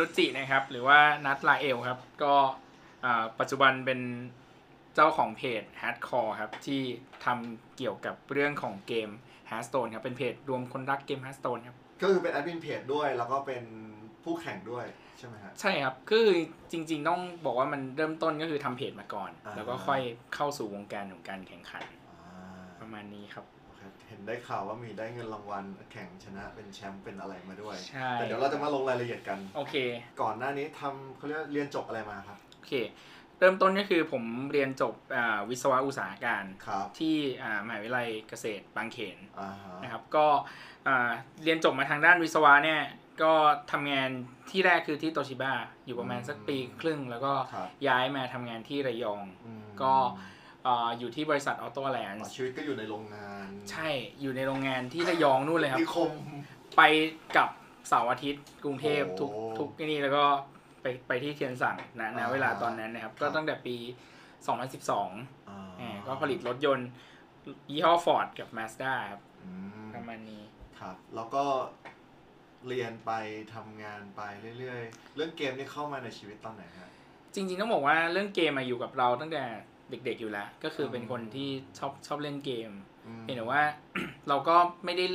ผมนุจินะครับ หรือว่านัทลาเอลครับ ก็อ่าปัจจุบันเป็นเจ้าของเพจ Hardcore ครับ ที่ทำเกี่ยวกับเรื่องของเกม Hearthstone ครับ เป็นเพจรวมคนรักเกม Hearthstone ครับ ก็คือเป็นแอดมินเพจด้วย แล้วก็เป็นผู้แข่งด้วยใช่ไหมฮะใช่ครับ คือจริง ๆ ต้องบอกว่ามันเริ่มต้นก็คือทำเพจมาก่อนอ่าแล้วก็ค่อยเข้าสู่วงการของการแข่งขันอ่าประมาณนี้ครับโอ เคเห็นได้ข่าวว่ามีได้เงินรางวัลแข่งชนะเป็นแชมป์เป็นอะไรมาด้วย ใช่ แต่เดี๋ยวเราจะมาลงรายละเอียดกัน โอเค ก่อนหน้านี้ทำเขาเรียกเรียนจบอะไรมาครับ โอเค เริ่มต้นก็คือผมเรียนจบอ่าวิศวะอุตสาหการครับที่อ่ามหาวิทยาลัยเกษตรบางเขนอ่าฮะนะครับ ก็อ่าเรียนจบมาทางด้านวิศวะเนี่ยก็ทำงานที่แรกคือที่โตชิบะอยู่ประมาณสักปีครึ่ง แล้วก็ครับย้ายมาทำงานที่ระยองอืมก็ อ่าอยู่ที่บริษัทออโต้แลนอ๋อด์ชีวิตก็อยู่ในโรงงาน ใช่อยู่ในโรงงานที่ระยองนู่นเลยครับนิคมไปกับเสาร์อาทิตย์กรุงเทพโอ้ทุกทุกนี่แล้วก็ไปไปที่เทียนสั่งนะนะอ่าเวลาตอนนั้นนะครับครับ ก็ตั้งแต่ปี 2012อ่าอ่าก็ผลิตรถยนต์ ยี่ห้อ Ford กับ Mazda ครับอืมประมาณนี้ครับ แล้วก็เรียนไปทำงานไปเรื่อยๆ เรื่องเกมนี่เข้ามาในชีวิตตอนไหนฮะจริงๆต้องบอกว่าเรื่องเกมมาอยู่กับเราตั้งแต่ เด็กๆอยู่แล้ว ก็คือเป็นคนที่ชอบชอบเล่นเกมอืมเห็นแต่ว่าเราก็ไม่ได้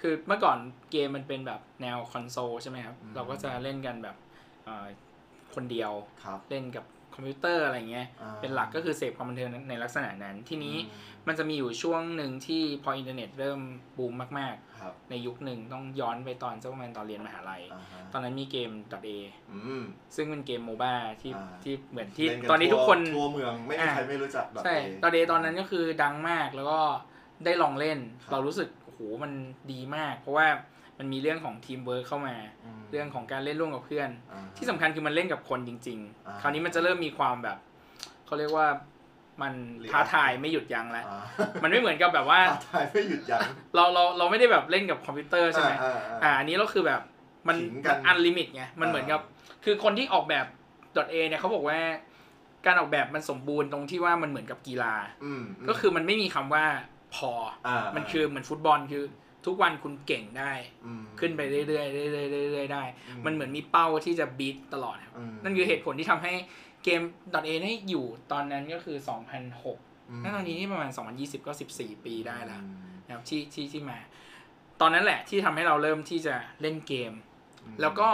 คือเมื่อก่อนเกมมันเป็นแบบแนวคอนโซลใช่ไหมครับ เราก็จะเล่นกันแบบเอ่อคนเดียวครับเล่นกับ คอมพิวเตอร์อะไรเงี้ยอ่าเป็นหลักก็คือเสพความบันเทิงในลักษณะนั้น ทีนี้อืมมันจะมีอยู่ช่วงหนึ่งที่พออินเทอร์เน็ตเริ่มบูมมากครับๆในยุคหนึ่งต้องย้อนไปตอนเจ้าประมาณตอนเรียนมหาลัยอ่าฮะตอนนั้นมีเกม .a อืมซึ่งเป็นเกม MOBA ที่อ่าที่เหมือนที่เล่นกันตอนนี้ทุกคนทั่วเมืองไม่มีอ่าใครไม่รู้จักแบบใช่เตอนเดตอนนั้นก็คือดังมากแล้วก็ได้ลองเล่นครับเรารู้สึกโอ้โหมันดีมาก เพราะว่า มันมีเรื่องของทีมเวิร์คเข้ามาเรื่องของการเล่นร่วมกับเพื่อนอ่าฮะที่สำคัญคือมันเล่นกับคนจริงอ่าๆคราวนี้มันจะเริ่มมีความแบบเขาเรียกว่ามัน react ท้าทายไม่หยุดยั้งแล้วอ่ามันไม่เหมือนกับแบบว่าท้าทายไม่หยุดยั้งเราเราเราไม่ได้แบบเล่นกับคอมพิวเตอร์ใช่ไหมอ่าอ่าอันนี้เราคือแบบมันขิงกันอันลิมิตไงมันเหมือนกับ คือคนที่ออกแบบ .a เนี่ยเขาบอกว่าการออกแบบมันสมบูรณ์ตรงที่ว่ามันเหมือนกับกีฬาอืมมก็คือมันไม่มีคำว่าพออ่ามันคือเหมือนฟุตบอลคือ ทุกวันคุณเก่งได้มขึ้นไปเรื่อยๆเรื่อยๆเรื่อยๆได้อืมมันเหมือนมีเป้าที่จะบีทตลอดครับอืมนั่นคือเหตุผลที่ทำให้เกม .a เนี่ยอยู่ตอนนั้นก็คือ 2006อืมนั่นตอนนี้นี่ประมาณ 2020 ก็ 14 ปีได้แล้วอืมนะครับที่ที่ที่มา ตอนนั้นแหละที่ทำให้เราเริ่มที่จะเล่นเกมอืมแล้วก็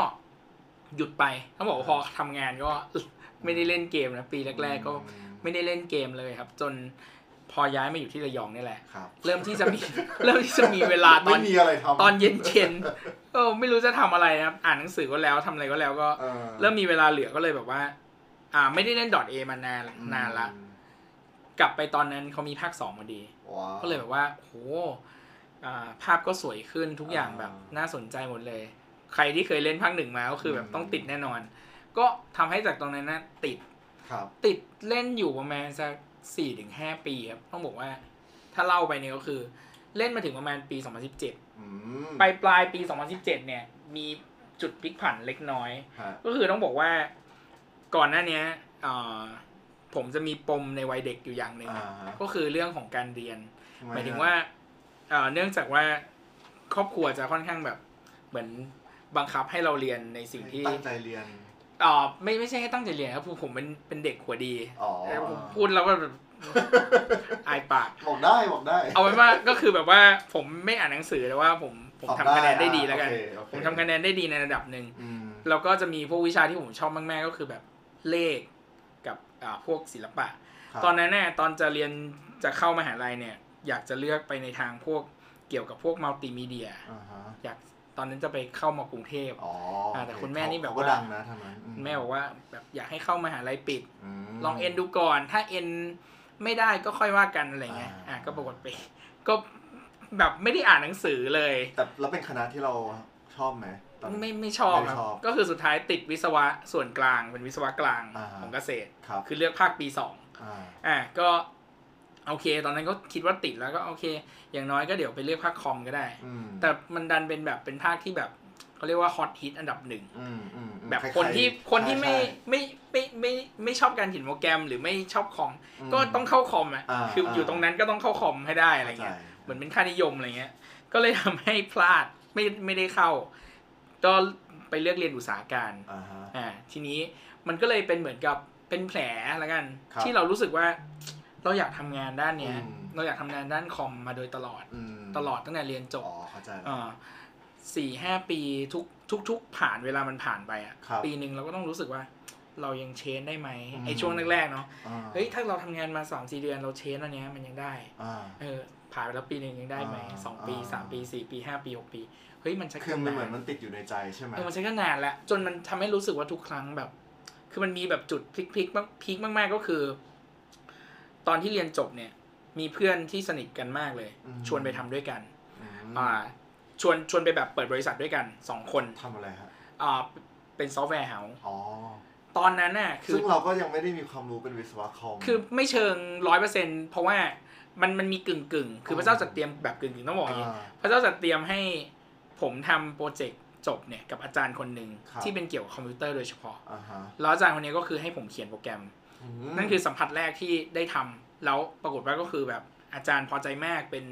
หยุดไปต้องบอกว่าพอทำงานก็ไม่ได้เล่นเกมนะปีแรก ๆ ก็อืมไม่ได้เล่นเกมเลยครับ จน พอย้ายมาอยู่ที่ระยองนี่แหละ ครับ เริ่มที่จะมี เริ่มที่จะมีเวลาตไม่อนมีอะไรทำตอนเย็นเย็นๆเออไม่รู้จะทำอะไรนะครับ อ่านหนังสือก็แล้วทำอะไรก็แล้วก็ ออเริ่มมีเวลาเหลือก็เลยแบบว่า อ่า ไม่ได้เล่นดอทเอมานานนานละอืมกลับไปตอนนั้นเขามีภาคสองพอดี ว้าว ก็เลยแบบว่าโหอ่าภาพก็สวยขึ้นทุกอย่างอ่าแบบน่าสนใจหมดเลย ใครที่เคยเล่นภาคหนึ่งมาก็คือแบบอืม ต้องติดแน่นอน ก็ทำให้จากตรงนั้นนะติด ครับ ติดเล่นอยู่ประมาณสัก สี่ถึงห้าปีครับต้องบอกว่า ถ้าเล่าไปเนี่ยก็คือ เล่นมาถึงประมาณปี 2017อืมปลายปลายปี 2017 เนี่ย มีจุดพลิกผันเล็กน้อยฮะก็คือต้องบอกว่าก่อนหน้าเนี้ยเอ่อผมจะมีปมในวัยเด็กอยู่อย่างหนึ่งอ่าฮะก็คือเรื่องของการเรียนทำไหมายถึงว่าเอ่อเนื่องจากว่าครอบครัวจะค่อนข้างแบบเหมือนบังคับให้เราเรียนในสิ่งที่ตั้งใจเรียนเอ่อไม่ไม่ใช่ให้ตั้งใจเรียนครับผมผมเป็นเป็นเด็กหัวดีอ๋อ แต่ผมพูดแล้วก็แบบอายปาก บอกได้บอกได้เอาไว้ว่าก็คือแบบว่าผมไม่อ่านหนังสือแต่ว่าผมผมตอบทำคะแนนได้ดีอะแล้วกันโอเคโอเคผมทำคะแนนได้ดีในระดับหนึ่งอืมแล้วก็จะมีพวกวิชาที่ผมชอบมากๆก็คือแบบเลขกับอ่าพวกศิลปะ ครับตอนนั้นเนี่ยตอนจะเรียนจะเข้ามหาลัยเนี่ย อยากจะเลือกไปในทางพวกเกี่ยวกับพวกมัลติมีเดีย อ่าฮะอยาก ตอนนั้นจะไปเข้ามากรุงเทพอ๋ออ่าแต่คุณแม่นี่แบบเขก็ว่าดังนะทางนั้นแม่บอกว่าแบบอยากให้เข้ามหาลัยปิดมลองเอ็นดูก่อน ถ้าเอ็นไม่ได้ก็ค่อยว่ากันอะไรเงี้ยอ่าอะก็ปรากฏไป ก็แบบไม่ได้อ่านหนังสือเลย แต่แล้วเป็นคณะที่เราชอบไหมตอนไม่ไม่ชอบไม่ครับชอบก็คือสุดท้ายติดวิศวะส่วนกลางเป็นวิศวะกลางอ่าของเกษตรครับคือเลือกภาคปีสองอ่าอะก็ โอเค ตอนนั้นก็คิดว่าติดแล้วก็โอเค อย่างน้อยก็เดี๋ยวไปเลือกภาคคอมก็ได้อืมแต่มันดันเป็นแบบเป็นภาคที่แบบเขาเรียกว่าฮอตฮิตอันดับหนึ่งอืมอืมอืมแบบใรๆคนที่คนที่ไม่ใช่ไม่ไม่ไม่ไม่ชอบการเขียนโปรแกรมหรือไม่ชอบคอมอืมก็ต้องเข้าคอมอะอ่าคืออยู่อ่าตรงนั้นก็ต้องเข้าคอมให้ได้อะไรเข้าใจเงี้ยเหมือนเป็นค่านิยมอะไรเงี้ย ก็เลยทำให้พลาดไม่ไม่ได้เข้า ก็ไปเลือกเรียนอุตสาหการอ่าฮะอ่าทีนี้มันก็เลยเป็นเหมือนกับเป็นแผลละกันครับที่เรารู้สึกว่า เราอยากทำงานด้านเนี้ยอืมเราอยากทำงานด้านคอมมาโดยตลอดอืมตลอดตั้งแต่เรียนจบอ๋อเข้าใจแล้วอ่าสี่ห้าปีทุกทุกทุกผ่านเวลามันผ่านไปอะครับปีหนึ่งเราก็ต้องรู้สึกว่า เรายังเชนได้ไหมอืมไอช่วงแรกๆเนาะอ่าเฮ้ยถ้าเราทำงานมาสามสี่เดือนเราเชนอันเนี้ยมันยังได้อ่าเออผ่านไปแล้วปีหนึ่งยังได้ไหมอ่าสองปีอ่าสามปีสี่ปีห้าปีหกปีเฮ้ยมันใช้คือมันเหมือนนานมันติดอยู่ในใจใช่ไหมเออมันใช้ก็นานแล้วจนมันทำให้รู้สึกว่าทุกครั้งแบบ คือมันมีแบบจุดพลิกพลิกมากพลิกมากๆก็คือ ตอนที่เรียนจบเนี่ย มีเพื่อนที่สนิทกันมากเลยอืมชวนไปทำด้วยกันอืมอ่าชวนชวนไปแบบเปิดบริษัทด้วยกันสองคนทำอะไรฮะอ่าเป็น software house อ๋อตอนนั้นน่ะคือซึ่งเราก็ยังไม่ได้มีความรู้เป็นวิศวะคอมคือไม่เชิงร้อยเปอร์เซ็นต์เพราะว่ามันมันมีกึ่งกึ่งๆคือพระเจ้าจัดเตรียมแบบกึ่งกึ่งๆต้องบอกอย่างนี้อ่าพระเจ้าจัดเตรียมให้ผมทำ project จบเนี่ยกับอาจารย์คนหนึ่งครับที่เป็นเกี่ยวกับคอมพิวเตอร์โดยเฉพาะอ่าฮะแล้วอาจารย์คนนี้ก็คือให้ผมเขียนโปรแกรม นั่นคือสัมผัสแรกที่ได้ทำแล้วปรากฏว่าก็คือแบบอาจารย์พอใจมากเป็น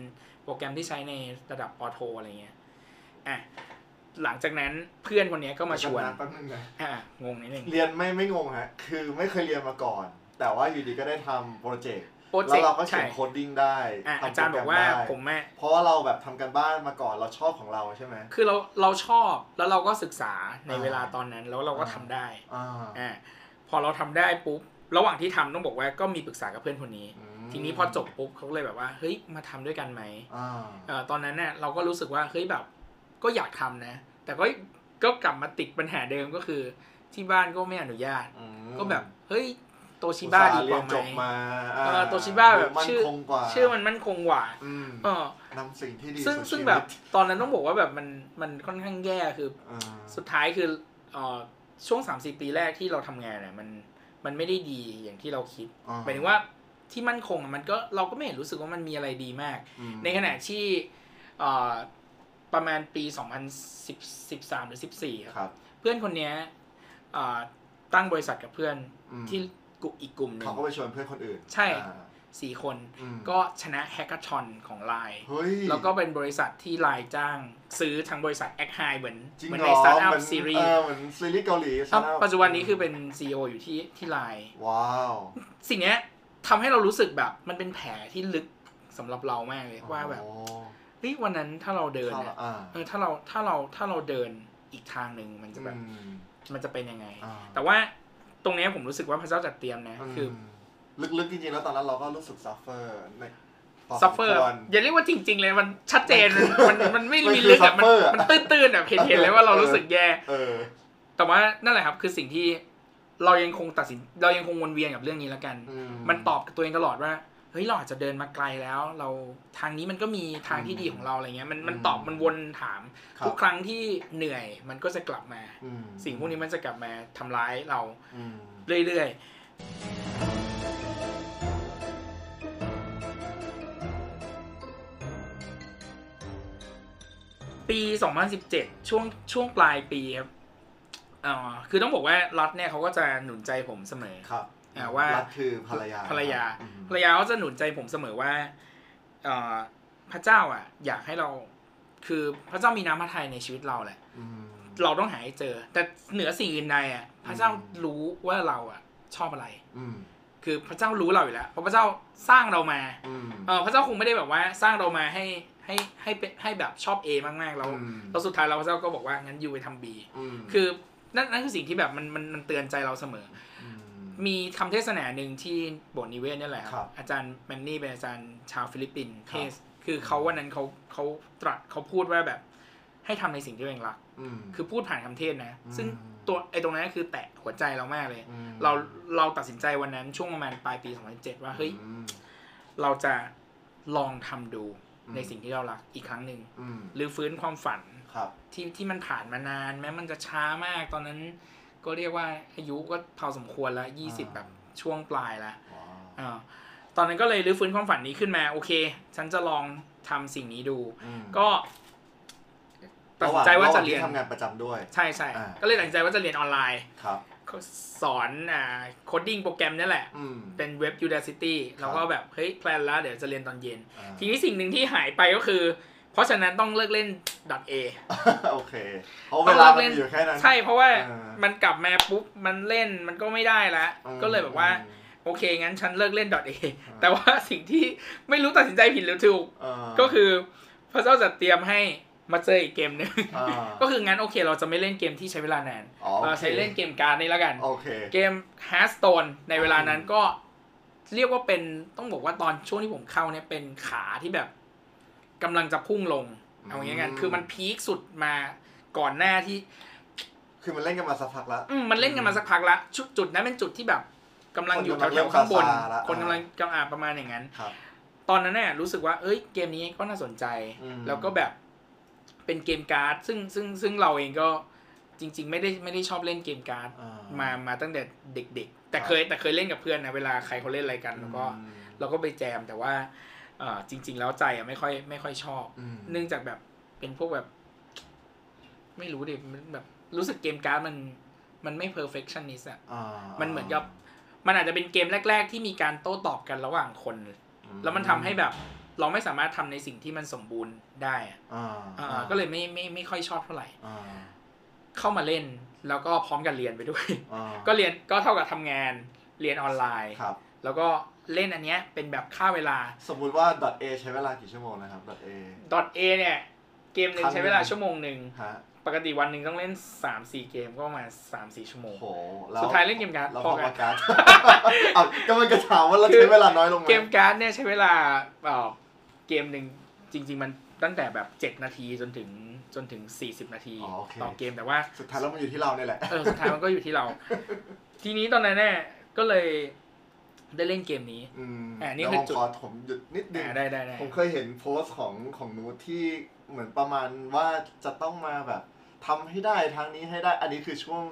โปรแกรมที่ใช้ในระดับปอโทอะไรเงี้ยอะหลังจากนั้นเพื่อนคนนี้ก็มาชวนเดี๋ยะแป๊บนึงนะอะงงนิดนึงเรียนไม่ไม่งงฮะ คือไม่เคยเรียนมาก่อน แต่ว่าอยู่ดีก็ได้ทำโปรเจกต์โปรเจแล้กวเราต์ก็เขีใช่ยนโคดดิ้งได้อะทำอาจารย์โปบแกอกว่าได้ผมแม่เพราะว่าเราแบบทำกันบ้านมาก่อนเราชอบของเราใช่ไหมคือเราเราชอบแล้วเราก็ศึกษาในอ่าเวลาตอนนั้นแล้วเราก็อ่าทำได้อ่าอ่าพอเราทำได้ปุ๊บ ระหว่างที่ทำต้องบอกว่าก็มีปรึกษากับเพื่อนคนนี้อืมทีนี้พอจบปุ๊บเขาก็เลยแบบว่าเฮ้ยมาทำด้วยกันไหมอ่าเอ่อตอนนั้นเนี่ยเราก็รู้สึกว่าเฮ้ยแบบก็อยากทำนะ แต่ก็ก็กลับมาติดปัญหาเดิมก็คือ ที่บ้านก็ไม่อนุญาตอืมก็แบบเฮ้ยโตชิบ้าดีกเรียว่านไหมจบมาเออโตชิบ้าแบบมั่นชื่อคงกว่าชื่อมันมั่นคงกว่าอืมเออนำสิ่งที่ดีซึ่งสู่ซึ่งชีแบวิบตตอนนั้นต้องบอกว่าแบบมันมันค่อนข้างแย่คืออ่าสุดท้ายคือเอ่อช่วง3ามสี่ปีแรกที่เราทำงานเนี่ยมัน มันไม่ได้ดีอย่างที่เราคิดอ่หมายถึงว่าที่มั่นคงอะมันก็เราก็ไม่เห็นรู้สึกว่ามันมีอะไรดีมากอืมในขณะที่เอ่อประมาณปี 2013 หรือ 14 ครับครับเพื่อนคนเนี้ยเอ่อตั้งบริษัทกับเพื่อนอืมที่กลุ่มอีกกลุ่มหนึ่เขางก็ไปชวนเพื่อนคนอื่น ใช่อ่า สี่คนอืมก็ชนะแฮก a ก h o n ของ Line เฮ้ยแล้วก็เป็นบริษัทที่ Line จ้างซื้อทางบริษัท a c t h i เหมือนจริงเหมือนเหรในอ Startup เหมือน Series เออเหมือนซีรีส์เกาหลีครับ Startup ปัจจุบันนี้คือเป็น CEO อยู่ที่ที่ Line ว้าว สิ่งเนี้ยทำให้เรารู้สึกแบบมันเป็นแผลที่ลึกสำหรับเรามากเลยว่าแบบโอ้เฮ้ยวันนั้นถ้าเราเดินเข้าเนี่ยอ่าเออถ้าเราถ้าเราถ้าเราเดินอีกทางหนึ่งมันจะแบบอืมมันจะเป็นยังไงอ่าแต่ว่าตรงเนี้ยผมรู้สึกว่าพระเจ้าจัดเตรียมนะ คือม ลึกๆจริงๆแล้วตอนนั้นเราก็รู้สึกซัฟเฟอร์ในพสมซัฟเฟอร์คว อย่าเรียกว่าจริง ๆ เลยมันชัดเจนมันมันไม่มันมีคือลึกอะมัน suffer อะมันตื้นๆอะเห็นเห็นเลยว่าเรารู้สึกแย่ เออ แต่ว่านั่นแหละครับคือสิ่งที่เรายังคงตัดสินเรายังคงวนเวียนกับเรื่องนี้แล้วกัน อืมันตอบกับตัวเองตลอดว่าเฮ้ยเราอาจจะเดินมาไกลแล้ว เราทางนี้มันก็มีทางที่ดีของเราอะไรเงี้ยมันมันตอบมันวนถาม ครับ ทุกครั้งที่เหนื่อยมันก็จะกลับมา อืมสิ่งพวกนี้มันจะกลับมาทำร้ายเราอืม เรื่อยๆ ปี 2017 ช่วงช่วงปลายปีครับเอ่อคือต้องบอกว่ารัฐเนี่ยเขาก็จะหนุนใจผมเสมอครับอ่าว่ารัฐคือภรรยาภรรยาอืมภรรยาเขาจะหนุนใจผมเสมอว่าเอ่อพระเจ้าอะ อยากให้เราคือพระเจ้ามีน้ำพระทัยในชีวิตเราแหละอืมเราต้องหาให้เจอ แต่เหนือสิ่งอื่นใดอะ พระเจ้าอืมรู้ว่าเราอะ ชอบอะไร อืมคือพระเจ้ารู้เราอยู่แล้วเพราะพระเจ้าสร้างเรามาอืมเออพระเจ้าคงไม่ได้แบบว่า สร้างเรามาให้ ให้ให้เป็นให้แบบชอบ A มากๆแล้วอืมแล้วสุดท้ายเราพระเจ้าก็บอกว่างั้น you ไปทำ B มคือนั่นนั่นคือสิ่งที่แบบมันมันมันเตือนใจเราเสมอ มีคำเทศนาหนึ่งที่โบสถ์นิเวศเนี่ยแหละคครัรับบอาจารย์แมนนี่เป็นอาจารย์ชาวฟิลิปปินส์ครัเทบศน์ คือเขาวันนั้นเขาเขาตรัสเขาพูดว่าแบบ ให้ทำในสิ่งที่ตัวเองรักอืมคือพูดผ่านคำเทศนาอืมซึ่งตัวไอ้ตรงนั้นก็คือแตะหัวใจเรามากเลยมเราเราตัดสินใจวันนั้นช่วงประมาณปลายปี 2007 ว่าเฮ้ยอืมเราจะลองทำดูอืม ในสิ่งที่เรารักอีกครั้งหนึ่งอืมหรือฟื้นความฝันครับที่ที่มันผ่านมานาน แม้มันจะช้ามากตอนนั้น ก็เรียกว่าอายุก็พอสมควรแล้วยี่สิบอ่าแบบช่วงปลายแล้วว้าวอ่าตอนนั้นก็เลยรื้อฟื้นความฝันนี้ขึ้นมา โอเค ฉันจะลองทำสิ่งนี้ดูอืมก็ตัดสินใจว่าจะเรียนระหงที่ทำงานประจำด้วย ใช่ใช่อ่าก็เลยตัดสินใจว่าจะเรียนออนไลน์ครับ สอนอ่า coding โปรแกรมนี่แหละอืมเป็นเว็บ Udacity แล้วก็แบบเฮ้ย plan แล้วเดี๋ยวจะเรียนตอนเย็นอ่าทีนี้สิ่งหนึ่งที่หายไปก็คือ เพราะฉะนั้นต้องเลิกเล่น .a โอเคเพราะเวลามันมีอยู่แค่นั้นใช่เพราะว่าเออมันกลับมาปุ๊บมันเล่นมันก็ไม่ได้ละอืมก็เลยแบบว่าอืมโอเค งั้นฉันเลิกเล่น .a แต่ว่าสิ่งที่ไม่รู้ตัดสินใจผิดหรือถูกเออก็คือพระเจ้าจัดเตรียมให้ มาเจออีกเกมหนึ่งอ่าก็คืองั้นโอเค เราจะไม่เล่นเกมที่ใช้เวลานานอ๋อเราโอคใช้เล่นเกมการ์ดนี่แล้วกันโอเคเกม Hearthstone ในเวลานั้นอืมก็เรียกว่าเป็นต้องบอกว่าตอนช่วงที่ผมเข้าเนี่ยเป็นขาที่แบบกำลังจะพุ่งลงเอาอย่างงี้กันคือมันพีคสุดมาก่อนหน้าที่ คือมันเล่นกันมาสักพักแล้วอืมมันเล่นกันมาสักพักละจุดจุดนั้นเป็นจุดที่แบบกำลังอยู่คนแถกำลังวๆข้างบนเริ่มซาๆละคนกำลังกำลังประมาณอย่างนั้นครับตอนนั้นเนี่ยรู้สึกว่าเอ้ยเกมนี้ก็น่าสนใจอืมแล้วก็แบบ เป็นเกมการ์ด ซึ่งซึ่งซึ่งเราเองก็จริง ๆ ไม่ได้ไม่ได้ชอบเล่นเกมการ์ดอ่ามามาตั้งแต่เด็ก ๆ แต่ครับเคยแต่เคยเล่นกับเพื่อนนะเวลาใครเขาเล่นอะไรกันแล้วก็อืมเราก็ไปแจมแต่ว่าเอ่อจริง ๆ แล้วใจอะไม่ค่อยไม่ค่อยชอบอืมเนื่องจากแบบเป็นพวกแบบ ไม่รู้ดิมันแบบรู้สึกเกมการ์ดมันมันไม่ perfectionist อะอ่ามันเหมือนกับ มันอาจจะเป็นเกมแรก ๆ ที่มีการโต้ตอบกันระหว่างคน แล้วมันทำให้แบบ เราไม่สามารถทำในสิ่งที่มันสมบูรณ์ ได้อะอ่าอ่าก็เลยไม่ไม่ไม่ค่อยชอบเท่าไหร่อ่าเข้ามาเล่นแล้วก็พร้อมกันเรียนไปด้วยอ่าก็เรียนก็เท่ากับทำงานเรียนออนไลน์ครับ แล้วก็เล่นอันเนี้ยเป็นแบบฆ่าเวลา สมมุติว่า .a ใช้เวลากี่ชั่วโมงนะครับ .a .a เนี่ยเกมหนึ่งครั้งใช้เวลาชั่วโมงหนึ่งฮะปกติวันหนึ่งต้องเล่น 3 4 เกมก็ประมาณ3 4 ชั่วโมงโหแล้วสุดท้ายเล่นเกมการ์ดเราพพออกักันนการ์ดอะก็มันก็ถามว่าเราใช้เวลาน้อยลงไหมเกมการ์ดเนี่ยใช้เวลาเอ่อเกมหนึ่งจริง ๆ มัน ตั้งแต่แบบ 7 นาทีจนถึงจนถึง 40 นาทีอ๋อโอเคต่อเกมแต่ว่าสุดท้ายแล้วมันอยู่ที่เราเนี่ยแหละเออสุดท้ายมันก็อยู่ที่เรา ทีนี้ตอนนั้นเนี่ยก็เลยได้เล่นเกมนี้อืมอะนี่แล้วคือผมจุดขอผมหยุดนิดนึงอ่าได้ได้ได้ผมเคยเห็นโพสต์ของของนูตที่เหมือนประมาณว่าจะต้องมาแบบทำให้ได้ทางนี้ให้ได้ อันนี้คือช่วง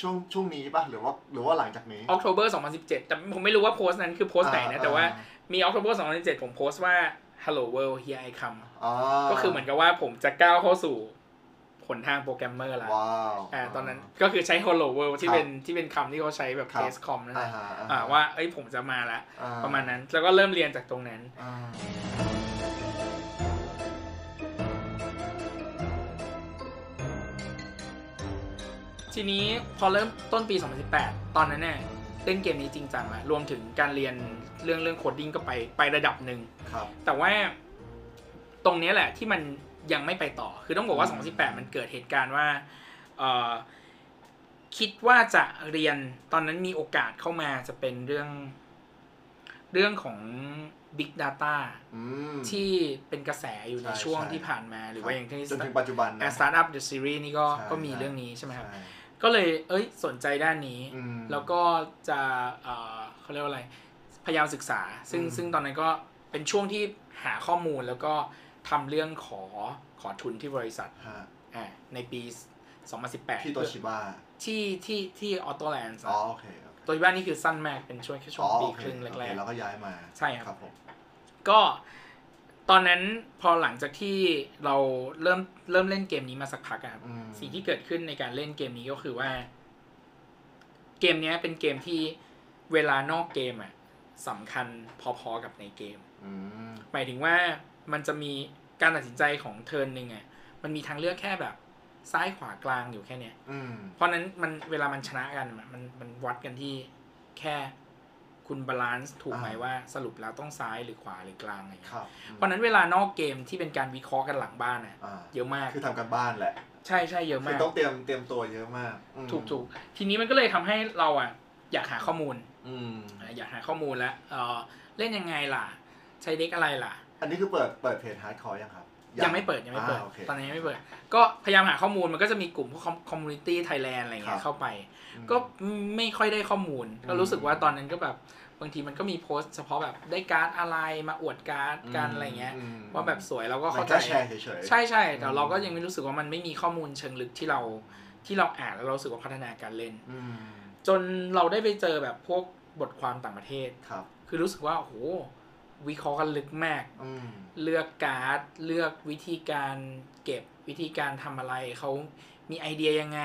ช่วงช่วงนี้ป่ะหรือว่าหรือว่าหลังจากนี้ October 2017 แต่ผมไม่รู้ว่าโพสต์นั้นคือโพสต์ไหนนะอ่าแต่ว่าอ่ามี October 2017 ผมโพสต์ว่า hello world here I come อ่าก็คือเหมือนกับว่าผมจะก้าวเข้าสู่หนทางโปรแกรมเมอร์แล้วว้าวอ่าตอนนั้นก็คือใช้ hello world ที่ครับเป็นที่เป็นคำที่เขาใช้แบบครับ test คอมนั่นแหละอ่าฮะอ่าว่าเอ้ยผมจะมาแล้วอ่าประมาณนั้น แล้วก็เริ่มเรียนจากตรงนั้นอ่าทีนี้พอเริ่มต้นปี 2018 ตอนนั้นเนี่ย เล่นเกมนี้จริงจังละรวมถึงการเรียนเรื่องเรื่อง coding ก็ไปไประดับหนึ่งครับแต่ว่าตรงเนี้ยแหละที่มันยังไม่ไปต่อ คือต้องบอกว่าอืม2018 มันเกิดเหตุการณ์ว่าเอ่อคิดว่าจะเรียนตอนนั้นมีโอกาสเข้ามาจะเป็นเรื่องเรื่องของ Big Data อืมที่เป็นกระแสอยู่ในใช่ช่วงใช่ที่ผ่านมา หรือว่าอย่างที่จนถึงปัจจุบันนะ Startup The Series นี่ก็ใช่ก็มีใช่เรื่องนี้ใช่ไหมครับใช่ ก็เลยเอ้ยสนใจด้านนี้อืมแล้วก็จะเอ่อเขาเรียกว่าอะไร พยายามศึกษา ซึ่งอืมซึ่งตอนนั้นก็เป็นช่วงที่หาข้อมูลแล้วก็ทำเรื่องขอขอทุนที่บริษัทฮะอ่าในปี 2018 ที่โตชิบะที่ที่ที่ออโตแลนด์อ๋อโอเคโอเคตัวที่บ้านนี่คือสั้นมากเป็นช่วงแค่ช่วงอ๋อปีโอเคครึ่งโอแรเคกแล้วก็ย้ายมาใช่ครับครับผมๆก็ ตอนนั้นพอหลังจากที่เราเริ่มเริ่มเล่นเกมนี้มาสักพักอะครับอืมสิ่งที่เกิดขึ้นในการเล่นเกมนี้ก็คือว่า เกมเนี้ยเป็นเกมที่เวลานอกเกมอะสำคัญพอๆกับในเกมอืมหมายถึงว่ามันจะมีการตัดสินใจของ turn หนึ่งอะมันมีทางเลือกแค่แบบซ้ายขวากลางอยู่แค่เนี้ยอืมเพราะนั้นมันเวลามันชนะกันอะมันมันวัดกันที่แค่ คุณ balance ถูกไหมอ่าว่าสรุปแล้วต้องซ้ายหรือขวาหรือกลางอะไรเงี้ยครับเพราะนั้นเวลานอกเกมที่เป็นการวิเคราะห์กันหลังบ้านอะอ่าเยอะมากคือทำการบ้านแหละ ใช่ใช่เยอะมากคือต้องเตรียมเตรียมตัวเยอะมากอืมถูกถูกทีนี้มันก็เลยทำให้เราอะอยากหาข้อมูลอืมอะอยากหาข้อมูลแล้วเออเล่นยังไงล่ะ ใช้ deck อะไรล่ะ อันนี้คือเปิดเปิดเพจ hardcore ยังครับ ยังไม่เปิดยังไม่เปิดอ่าโอเคตอนนี้ยังไม่เปิด ก็พยายามหาข้อมูลมันก็จะมีกลุ่มพวก community Thailand อะไรเงี้ครับเข้าไปอืมก็ไม่ค่อยได้ข้อมูล ก็อืมรู้สึกว่าตอนนั้นก็แบบบางทีมันก็มีโพสต์เฉพาะแบบได้การ์ดอะไรมาอวดการ์ดกันอะไรเงี้ยว่าแบบสวยเราก็มันเข้าใจแค่แชร์เฉยๆใช่ใช่แต่อืมเราก็ยังไม่รู้สึกว่ามันไม่มีข้อมูลเชิงลึกที่เราที่เราอ่านแล้วเรารู้สึกว่าพัฒนาการเล่นอืมจนเราได้ไปเจอแบบพวกบทความต่างประเทศครับ คือรู้สึกว่าโอ้โห วิเคราะห์กันลึกมากอืมเลือกการ์ด เลือกวิธีการเก็บวิธีการทำอะไรเขามีไอเดียยังไง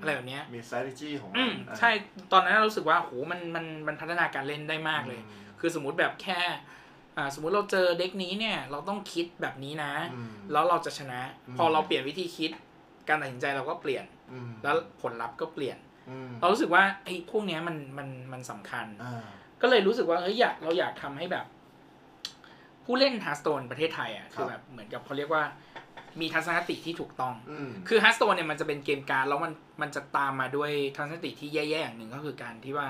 อะไรแบบเนี้ยมี strategy ของมัอืมอะใช่ตอนนั้นรู้สึกว่าโหมันมันมันพัฒนาการเล่นได้มากเลยอืมคือสมมุติแบบแค่อ่าสมมุติเราเจอเด็กนี้เนี่ย เราต้องคิดแบบนี้นะอืมแล้วเราจะชนะอืมพอเราเปลี่ยนวิธีคิด การตัดสินใจเราก็เปลี่ยนอืมแล้วผลลัพธ์ก็เปลี่ยนอืมเรารู้สึกว่าไอ้พวกเนี้ยมันมันมันสำคัญอ่าก็เลยรู้สึกว่าเฮ้ยอยากเราอยากทำให้แบบ ผู้เล่นฮาร์ t สโตนประเทศไทยอะคือแบบเหมือนกับเขาเรียกว่ามีทัศนคติที่ถูกต้องอืมคือฮาร์ t สโตนเนี่ยมันจะเป็นเกมการดแล้วมันมันจะตามมาด้วยทัศนคติที่แย่ๆอย่างหนึ่งก็คือการที่ว่า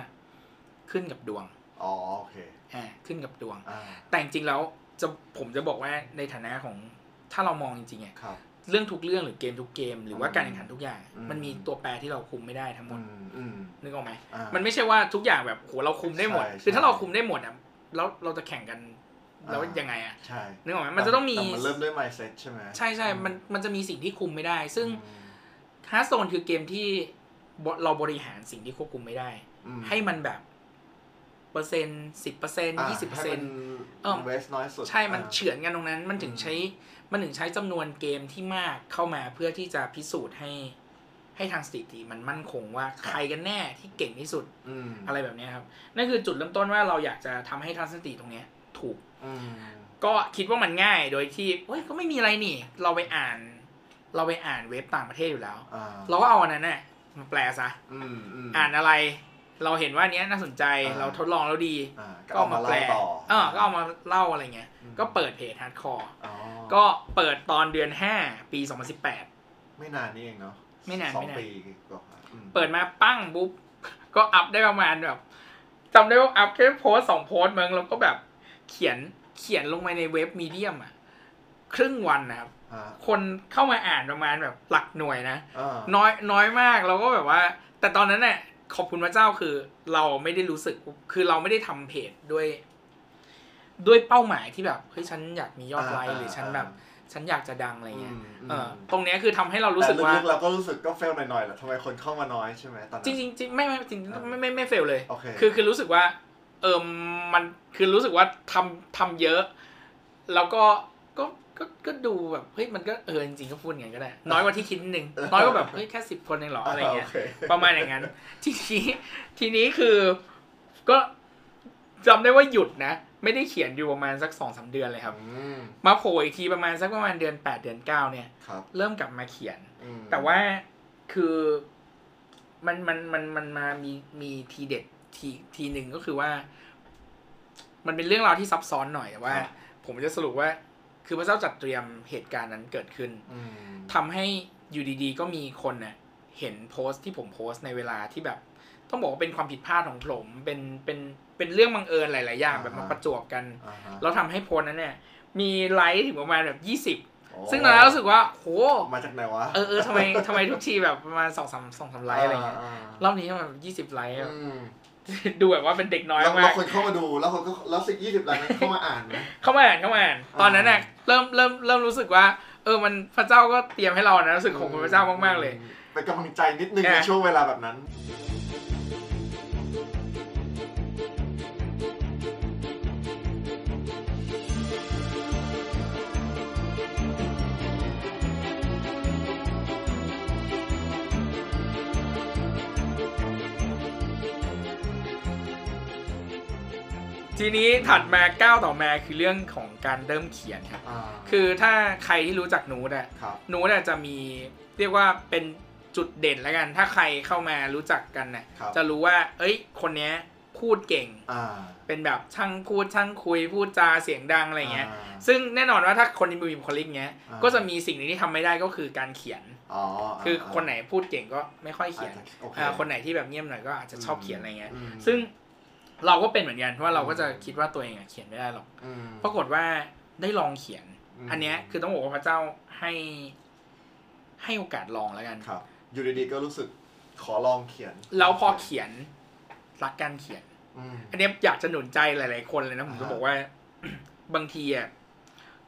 ขึ้นกับดวง อ๋อโอเคอ่าขึ้นกับดวงอ่าแต่จริงๆแล้วจะผมจะบอกว่าในฐานะของถ้าเรามองจริงๆอะครับเรื่องทุกเรื่องหรือเกมทุกเกม หรือว่าอืมการแข่งขันทุกอย่างอืมมันมีตัวแปรที่เราคุมไม่ได้ทั้งหมอืดมอืมนึกออกไหมอ่ามันไม่ใช่ว่าทุกอย่างแบบโหเราคุมได้หมดใช่คือถ้าใช่เราคุมได้หมดอะแล้วเราจะแข่งกันอ่า แล้วยังไงอะใช่นึกออกไหมมันจะต้องมีแต่มันเริ่มด้วย mindset ใช่ไหมใช่ใช่มันมันจะมีสิ่งที่คุมไม่ได้ ซึ่งอืมฮาร์ t สโตนคือเกมที่บเราบริหารสิ่งที่ควบคุมไม่ได้อืมให้มันแบบเปอร์เซ็นต์สิบเปอร์เซ็นต์อ่ายี่สิบเปอร์เซ็นต์เออให้มัน invest น้อยสุดใช่มันอ่าเฉือนกันตรงนั้น มันถึงอืมใช้ มันถึงใช้จำนวนเกมที่มากเข้ามาเพื่อที่จะพิสูจน์ให้ ให้ทางสถิติมันมั่นคงว่าใครกันแน่ที่เก่งที่สุดอืมอะไรแบบเนี้ยครับนั่นคือจุดเริ่มต้นว่าเราอยากจะทำให้ทัศนคติตรงเนี้ย ถูกอืมก็คิดว่ามันง่ายโดยที่เฮ้ยก็ไม่มีอะไรนี่ เราไปอ่าน เราไปอ่านเว็บต่างประเทศอยู่แล้วอ่าเราก็เอาอันนั้นน่ะมาแปลซะอืมอืมอ่านอะไร เราเห็นว่าอันเนี้ยน่าสนใจอ่าเราทดลองแล้วดีอ่าก็เอามาแปลเล่าต่อเออก็เอามาเล่าอะไรเงี้ยอืมก็เปิดเพจฮาร์ดคอร์อ๋อก็เปิดตอนเดือน5ปี2018ไม่นานนี่เองเนาะไม่นานสองไม่นานปีกว่าอืมเปิดมาปั้งปุ๊บก็อัพได้ประมาณแบบจำได้ว่าอัพแค่โพสต์สองโพสต์มึงแล้วก็แบบ เขียนเขียนลงไปในเว็บมีเดียมอะครึ่งวันนะครับอ่าคนเข้ามาอ่านประมาณแบบหลักหน่วยนะอ่าน้อยน้อยมากเราก็แบบว่า แต่ตอนนั้นเนี่ยขอบคุณพระเจ้าคือเราไม่ได้รู้สึกคือเราไม่ได้ทำเพจด้วย ด้วยเป้าหมายที่แบบเฮ้ยฉันอยากมียอดไลค์หรือฉันแบบ ฉันอยากจะดังอะไรเงี้ยมเออตรงเนี้ยคือทำให้เรารู้สึกแต่ว่าลึกๆเราก็รู้สึกก็เฟลหน่อยๆแหละทำไมคนเข้ามาน้อยใช่ไหมตอนนั้นจริงจริงจริงไม่ไม่จริงอ่าไม่ไม่ไม่เฟลเลยโอเคคือคือรู้สึกว่า เออมันคือรู้สึกว่าทำทำเยอะ แล้วก็ก็ก็ก็ดูแบบเฮ้ยมันก็เออจริงๆก็พูดอย่างนั้นก็ได้ น้อยกว่าที่คิดนิดนึงน้อยกว่าแบบเฮ้ยแค่สิบคนเองเหรออะไรเงี้ยโคประมาณอย่างนั้นทีนี้ทีนี้คือก็จำได้ว่าหยุดนะ ไม่ได้เขียนอยู่ประมาณสักสองสามเดือนเลยครับอืมมาโผล่อีกทีประมาณสักประมาณเดือนแปดเดือนเก้าเนี่ยครับเริ่มกลับมาเขียนอืมแต่ว่าคือมันมันมันมันมามีมีทีเด็ด ทีทีหนึ่งก็คือว่า มันเป็นเรื่องราวที่ซับซ้อนหน่อยแต่ว่าครับผมจะสรุปว่า คือพระเจ้าจัดเตรียมเหตุการณ์นั้นเกิดขึ้นอืมทำให้อยู่ดีๆ ก็มีคนเน่ะเห็นโพสต์ที่ผมโพสต์ในเวลาที่แบบ ต้องบอกว่าเป็นความผิดพลาดของผมเป็นเป็นเป็นเรื่องบังเอิญหลาย ๆ อย่างแบบมาประจวบกันอ่าฮะแล้วทำให้โพสต์นั้นเนี่ย มีไลค์ถึงประมาณแบบยี่สิบโอ้ซึ่งตอนนั้นรู้สึกว่าโหมาจากไหนวะเออเออทำไมทำไมทุกทีแบบประมาณสองสามสองสามไลค์อะไรเงี้ยารอบนี้แบบยี่สิบไลค์อะอืม ดูแบบว่าเป็นเด็กน้อยแล้วมาแล้วกคนเข้ามาดูแล้วคนก็แล้วสิยี่สิบล้านนั้นเข้ามาอ่านไหมเข้ามาอ่านเข้ามาอ่าน ตอนนั้นน่ะเริ่มเริ่มเริ่มรู้สึกว่า เออมันพระเจ้าก็เตรียมให้เรานะรู้สึกขอบคุณพระเจ้ามากๆเลยเป็นกำลังใจนิดนึงอะในช่วงเวลาแบบนั้น ทีนี้ถัดมาก้าวต่อมาคือเรื่องของการเริ่มเขียนครับ อ่าคือถ้าใครที่รู้จักนูดอะครับนูดอะจะมีเรียกว่าเป็นจุดเด่นแล้วกัน ถ้าใครเข้ามารู้จักกันน่ะครับจะรู้ว่า เอ้ย คนเนี้ยพูดเก่ง อ่าเป็นแบบช่างพูดช่างคุยพูดจาเสียงดังอะไรเงี้ยอ่าซึ่งแน่นอนว่าถ้าคนที่มีบุคลิกเงี้ย อ่า ก็จะมีสิ่งหนึงที่ทำไม่ได้ก็คือการเขียน อ๋อคือคนไหนพูดเก่งก็ไม่ค่อยเขียนอาจจะโอเค อ่าคนไหนที่แบบเงียบหน่อยก็อาจจะชอบเขียนอะไรเงี้ย อืมซึ่ง เราก็เป็นเหมือนกันเพราะว่าเราก็จะคิดว่าตัวเองอะเขียนไม่ได้หรอกอืมปรากฏว่าได้ลองเขียนอืมอันเนี้ยคือต้องบอกว่าพระเจ้าให้ให้โอกาสลองแล้วกันครับ อยู่ดีๆก็รู้สึกขอลองเขียนแล้วพอเขียนรักการเขียนอืมอันเนี้ยอยากจะหนุนใจหลาย ๆ คนเลยนะผมจะอ่าฮะบอกว่า บางทีอะ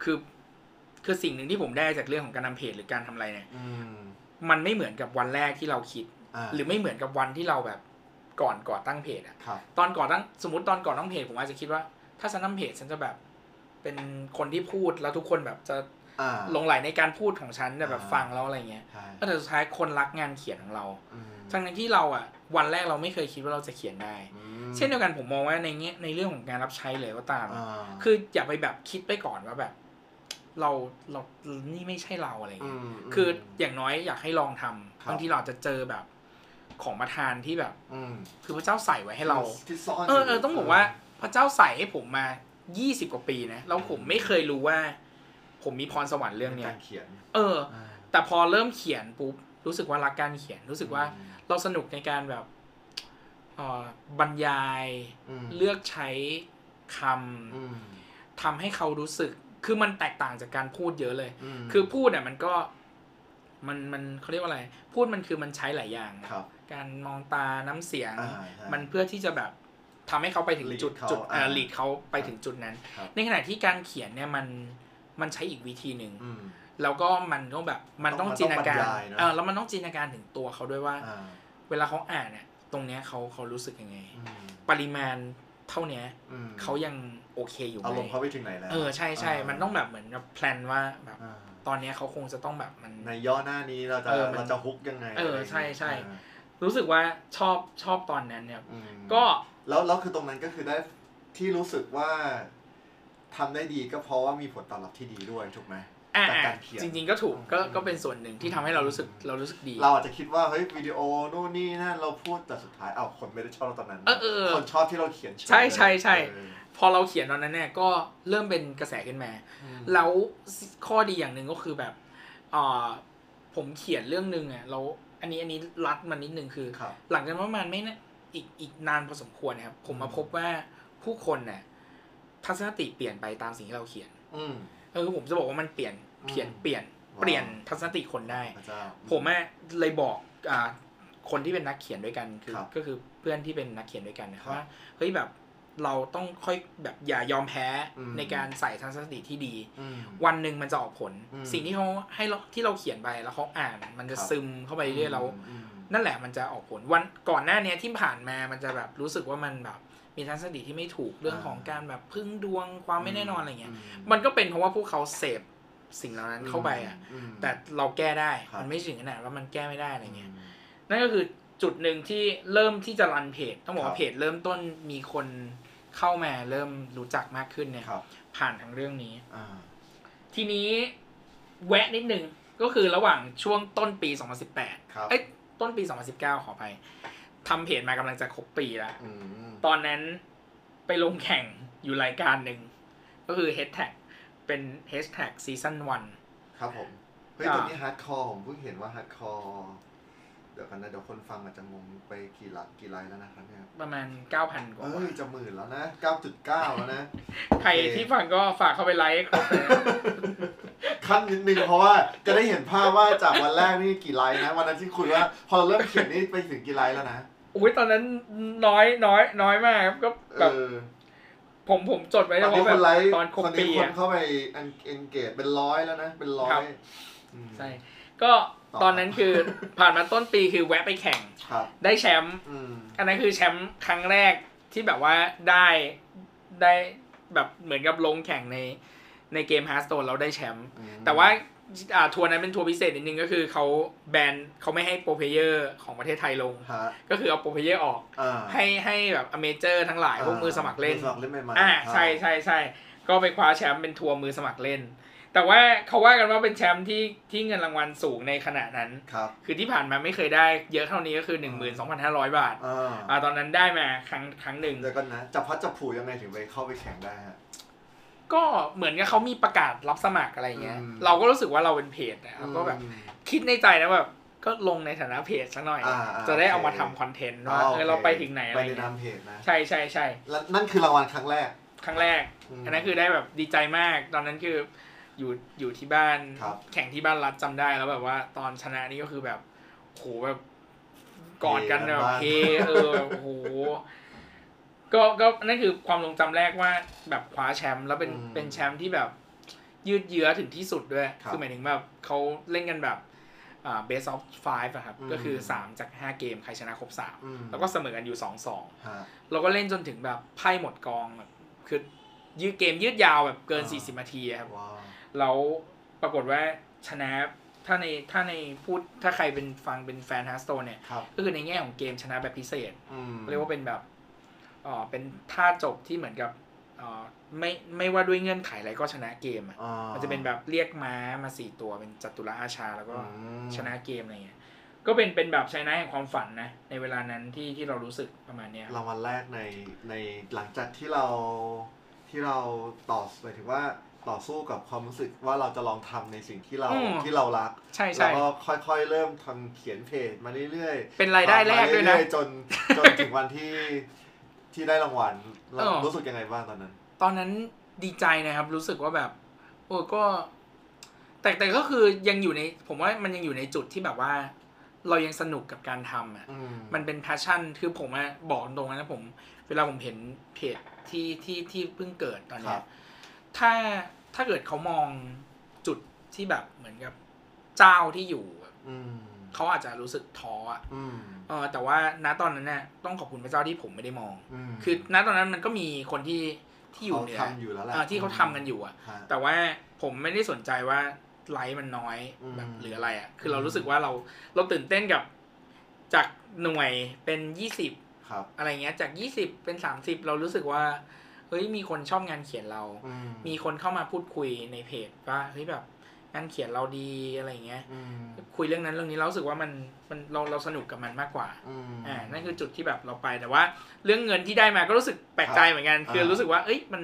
คือคือสิ่งหนึ่งที่ผมได้จากเรื่องของการทำเพจหรือการทำอะไรเนี่ยอืมมันไม่เหมือนกับวันแรกที่เราคิดอ่าหรือไม่เหมือนกับวันที่เราแบบ ก่อนก่อตั้งเพจอะครับ ตอนก่อตั้งสมมติตอนก่อตั้งเพจผมอาจจะคิดว่า ถ้าฉันทำเพจฉันจะแบบเป็นคนที่พูดแล้วทุกคนแบบจะอ่า หลงไหลในการพูดของฉันแต่แบบอ่า ฟังแล้วอะไรเงี้ยใช่แต่สุดท้ายคนรักงานเขียนของเรา อืมทั้งนั้นที่เราอะวันแรกเราไม่เคยคิดว่าเราจะเขียนได้ อืมเช่นเดียวกันผมมองว่าในเงี้ยในเรื่องของการรับใช้เลยก็ตาม อ่าคืออย่าไปแบบคิดไปก่อนว่าแบบ เราเรานี่ไม่ใช่เราอะไรอืเงี้ย ม คืออย่างน้อยอยากให้ลองทำครับ บางทีเราอาจจะเจอแบบ ของประทานที่แบบอืมคือพระเจ้าใส่ไว้ให้เราที่ซ่อนเออเออต้องบอกว่า พระเจ้าใส่ให้ผมมา20กว่าปีนะแล้วผมไม่เคยรู้ว่า ผมมีพรสวรรค์เรื่องเนี้กายรเขียน เอออ่าแต่พอเริ่มเขียนปุ๊บรู้สึกว่ารักการเขียนรู้สึกว่าอืมเราสนุกในการแบบเอ่อบรรยายอืมเลือกใช้คอืมำทำให้เขารู้สึก คือมันแตกต่างจากการพูดเยอะเลยมคือพูดเนี่ยมันก็มันมันเขาเรียกว่าอะไร พูดมันคือมันใช้หลายอย่างครับ การมองตาน้ำเสียงอ่าใช่มันเพื่อที่จะแบบทำให้เขาไปถึง Lead จุดเขาจุดอ่าอ่าลีดเขาไปถึงจุดนั้นครับในขณะที่การเขียนเนี่ยมันมันใช้อีกวิธีหนึ่งอืมแล้วก็มันก็แบบมันต้องมันต้องจินตนาการบรรยายเนอะเออแล้วมันต้องจินตนาการถึงตัวเขาด้วยว่าอ่า เวลาเขาอ่านเนี่ยตรงเนี้ยเขาเขารู้สึกยังไงอืมปริมาณเท่าเนี้ยอืมเขายังโอเคอยู่ไหอารมณ์มเขาไปถึงไหนแล้วเออใช่ใช่ามันต้องแบบเหมือนกับแพลนว่าแบบอ่าตอนเนี้ยเขาคงจะต้องแบบมันในย่อหน้านี้เราจะเออมันเราจะฮุกยังไง เอออะไรย่างงี้ใช่ใช่อ่า รู้สึกว่าชอบชอบตอนนั้นเนี่ยอืมก็แล้วแล้วคือตรงนั้นก็คือได้ที่รู้สึกว่าทำได้ดีก็เพราะว่ามีผลตอบรับที่ดีด้วยถูกไหมอ่าจากการเขียนจริงๆก็ถูกก็อืมก็เป็นส่วนหนึ่งที่ทำให้เรารู้สึกเรารู้สึกดี เราอาจจะคิดว่าเฮ้ยวิดีโอนู่นนี่นั่นเราพูดแต่สุดท้ายเอ้าคนไม่ได้ชอบเราตอนนั้นเออเออคนชอบที่เราเขียนเฉยใช่ใช่ใช่เออพอเราเขียนตอนนั้นเนี่ยก็เริ่มเป็นกระแสขึ้นมาอืมแล้วข้อดีอย่างหนึ่งก็คือแบบอ่าผมเขียนเรื่องหนึ่งอะเรา อันนี้อันนี้รัดมันนิดนึงคือ ครับ หลังจากนั้นประมาณไม่นะอีกอีกนานพอสมควรนะครับ ผมมาพบว่าผู้คนน่ะทัศนคติเปลี่ยนไปตามสิ่งที่เราเขียนอืม เออผมจะบอกว่ามันเปลี่ยนอืมเขียนเปลี่ยนว้าว เปลี่ยนทัศนคติคนได้ พระเจ้า ผมอะเลยบอกอ่าคนที่เป็นนักเขียนด้วยกันคือครับก็คือเพื่อนที่เป็นนักเขียนด้วยกันนะครับว่าเฮ้ยแบบ เราต้องค่อยแบบอย่ายอมแพ้อืมในการใส่ทัศนคติที่ดีอืมวันหนึ่งมันจะออกผลอืมสิ่งที่เขาให้เราที่เราเขียนไปแล้วเขาอ่าน มันจะครับซึมเข้าไปเรื่อยๆแล้วอืมนั่นแหละมันจะออกผลวันก่อนหน้าเนี้ยที่ผ่านมามันจะแบบรู้สึกว่ามันแบบมีทัศนคติที่ไม่ถูกเรื่องของการแบบพึ่งดวงความไม่แน่นอนอะไรเงี้ย มันก็เป็นเพราะว่าพวกเขาเสพสิ่งเหล่านั้นเข้าไปอะมแต่เราแก้ได้ครับมันไม่ถึงขนาดว่ามันแก้ไม่ได้อะไรอืมเงี้ย นั่นก็คือจุดหนึ่งที่เริ่มที่จะรันเพจ ต้องบอกครัว่าบเพจเริ่มต้นมีคน เข้ามาเริ่มรู้จักมากขึ้นเนี่ยครับผ่านทางเรื่องนี้อ่าทีนี้แวะนิดนึงก็คือระหว่างช่วงต้นปี 2018ครับเอ้ยต้นปี 2019 ขอไปทำเพจมากำลังจะครบปีแล้วอืมตอนนั้นไปลงแข่งอยู่รายการหนึ่ง ก็คือ hashtag เป็น hashtag season 1 ครับผม เฮ้ยอ่าตัวนี้ฮาร์ดคอร์ผมเพิ่งเห็นว่าฮาร์ดคอร์ เดี๋ยวกันนะเดี๋ยวคนฟังอาจจะงงไปกี่ละกี่ไลน์แล้วนะครับเนี่ยประมาณ 9,000 กว่าเอ้ยจะหมื่นแล้วนะ 9.9 แล้วนะ ใครโอเคที่ฟังก็ฝากเข้าไปไลค์ให้ครบเลยนะคั่นนิดนึงเพราะว่าจะได้เห็นภาพว่าจากวันแรกนี่กี่ไลน์นะ วันนั้นที่คุยว่า พอเราเริ่มเขียนนี่ไปถึงกี่ไลน์แล้วนะอุ้ยตอนนั้นน้อยน้อย น้อยมากครับก็เอแบบอผมผมจดไว้ตเฉอนนี้พาะคแบนบไลค์ตอนครบคนปีนี้คนอะเข้าไปเอนเกจเป็นร้อยแล้วนะ เป็นร้อครัยบอืมใช่ก็ ต่อตอนนั้นคือผ่านมาต้นปีคือแวะไปแข่งครับได้แชมป์อืมอันนั้นคือแชมป์ครั้งแรกที่แบบว่าได้ได้แบบเหมือนกับลงแข่งในในเกมฮาร์ s สโตนแล้วได้แชมป์อืมแต่ว่าอ่าทัวร์นั้นเป็นทัวร์พิเศษนิดนึงก็คือเขาแบนเขาไม่ให้ pro player ของประเทศไทยลงฮะก็คือเอา pro player ออกอ่าให้ให้แบบ amateur ทั้งหลายพวกมือสมัครเล่นมือสมัครเล่นใหม่ๆอ่าใช่ใช่ใช่ก็ไปคว้าแชมป์เป็นทัวร์มือสมัครเล่น แต่ว่าเขาว่ากันว่าเป็นแชมป์ที่ที่เงินรางวัลสูงในขณะนั้น ครับ คือที่ผ่านมาไม่เคยได้เยอะเท่านี้ก็คือ 12,500 บาทอ่าอ่าตอนนั้นได้มาครั้งครั้งหนึ่ง เดี๋ยวก่อนนะจับพลัดจับผลูยังไงถึงไปเข้าไปแข่งได้ฮะ ก็เหมือนกับเขามีประกาศรับสมัครอะไรเงี้ย อืม เราก็รู้สึกว่าเราเป็นเพจนะเราก็แบบอืม คิดในใจนะแบบก็ลงในฐานะเพจสักหน่อย อ่าอ่าจะได้เอามาโอเค ทำคอนเทนต์ว่าโคเออเราไปถึงไหนอะไรไปในเงี้นายมเพจนะใช่ใช่ใช่แล้วนั่นคือรางวัลครั้งแรกครั้งแรกอืมอันนั้นคือได้แบบดีใจมาก ตอนนั้นคือ อยู่อยู่ที่บ้านครับแข่งที่บ้านรัฐจำได้แล้วแบบว่า ตอนชนะนี่ก็คือแบบโหแบบกอดกันแบบเฮเออแบบโหก็ก็นั่นคือความทรงจำแรกว่าแบบคว้าแชมป์แล้วเป็นอืมเป็นแชมป์ที่แบบยืดเยื้อถึงที่สุดด้วยครับคือหมายถึงแบบเขาเล่นกันแบบอ่า best of five อะครับอืมก็คือ 3 จาก 5 เกมใครชนะครับอืม3แล้วก็เสมอกันอยู่ 2-2ฮะเราก็เล่นจนถึงแบบไพ่หมดกองแบบคือยืดเกมยืดยาวแบบเกินอ่า40นาทีอะครับว้าว แล้วปรากฏว่าชนะถ้าในถ้าในพูดถ้าใครเป็นฟังเป็นแฟน Hearthstone เนี่ยครับก็คือในแง่ของเกมชนะแบบพิเศษอืมเรียกว่าเป็นแบบเอ่อเป็นท่าจบที่เหมือนกับเอ่อไม่ไม่ว่าด้วยเงื่อนไขอะไรก็ชนะเกมอะอ่ามันจะเป็นแบบเรียกม้ามาสี่ตัวเป็นจัตุรอาชาแล้วก็อืมชนะเกมอะไรเงี้ยก็เป็นเป็นแบบชนะแห่งความฝันนะ ในเวลานั้นที่ที่เรารู้สึกประมาณเนี้ยรางวัลแรกในในหลังจากที่เราที่เราต่อหมายถึงว่า ต่อสู้กับความรู้สึกว่าเราจะลองทำในสิ่งที่เราอืมที่เรารักใช่แล้ใช่วก็ค่อยๆ เริ่มทำเขียนเพจมาเรื่อยๆเป็นรายได้แรกด้วยนะทำมาเรื่อๆจนจนถึงวันที่ที่ได้รางวัลเราเออรู้สึกยังไงบ้างตอนนั้น ตอนนั้นดีใจนะครับ รู้สึกว่าแบบโอ้ก็ แต่แต่ก็คือยังอยู่ใน ผมว่ามันยังอยู่ในจุดที่แบบว่า เรายังสนุกกับการทำอะ อืม มันเป็น passion คือผมอะบอกตรงๆนะผม เวลาผมเห็นเพจที่ที่ที่เพิ่งเกิดตอนเนี้รับ ถ้าถ้าเกิดเขามองจุดที่แบบเหมือนกับเจ้าที่อยู่อะอืมเขาอาจจะรู้สึกท้ออะอืมเออแต่ว่าณตอนนั้นน่ะต้องขอบคุณพระเจ้าที่ผมไม่ได้มองอืมคือณตอนนั้นมันก็มีคนที่ที่อยู่เขาเหนือทำอยู่แล้วแหละอ่าที่เขาทำกันอยู่อะฮะแต่ว่าผมไม่ได้สนใจว่าไลฟ์มันน้อยอืมแบบหรืออะไรอะคือเราอืมรู้สึกว่าเราเราตื่นเต้นกับจากหน่วยเป็นยี่สิบครับอะไรเงี้ย จากยี่สิบเป็นสามสิบเรารู้สึกว่าเฮ้ยมีคนชอบงานเขียนเราอืมมีคนเข้ามาพูดคุยในเพจว่าเฮ้ยแบบงานเขียนเราดีอะไรเงี้ยอืมคุยเรื่องนั้นเรื่องนี้เรารู้สึกว่ามันมันเราเราสนุกกับมันมากกว่าอืมอ่านั่นคือจุดที่แบบเราไปแต่ว่า เรื่องเงินที่ได้มาก็รู้สึกแปลกใจเหมือนกัน คืออ่ารู้รู้สึกว่า เอ้ยมัน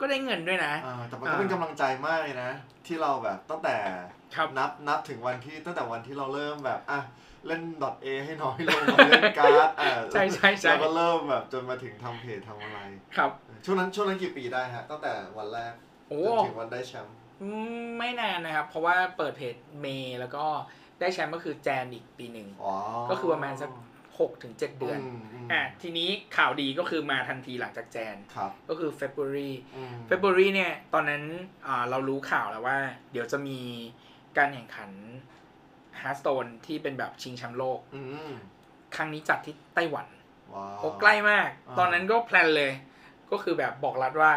ก็ได้เงินด้วยนะอ่าแต่มันก็เป็นกำลังใจมากเลยนะ ที่เราแบบตั้งแต่ครับนับนับถึงวันที่ตั้งแต่วันที่เราเริ่มแบบอะเล่น .a ให้น้อยลงมาเล่นการ์ดอ่าใช่ใช่ใช่แล้วก็เริ่มแบบจนมาถึงทำเพจทำอะไรครับ ช่วงนั้นช่วงนั้นกี่ปีได้ฮะตั้งแต่วันแรกโอ้ จนถึงวันได้แชมป์อืมไม่นานนะครับ เพราะว่าเปิดเพจเมย์แล้วก็ได้แชมป์ก็คือแจนอีกปีหนึ่ง อ๋อก็คือประมาณสักหกถึงเจ็ดเดือน มมอ่าทีนี้ข่าวดีก็คือมาทันทีหลังจากแจนครับก็คือ February อืม February เนี่ย ตอนนั้นอ่าเรารู้ข่าวแล้วว่า เดี๋ยวจะมีการแข่งขัน Hearthstone ที่เป็นแบบชิงแชมป์โลก อืมครั้งนี้จัดที่ไต้หวัน ว้าว โอ้ใกล้มาก อ่า ตอนนั้นก็ plan เลย ก็คือแบบบอกรัฐว่า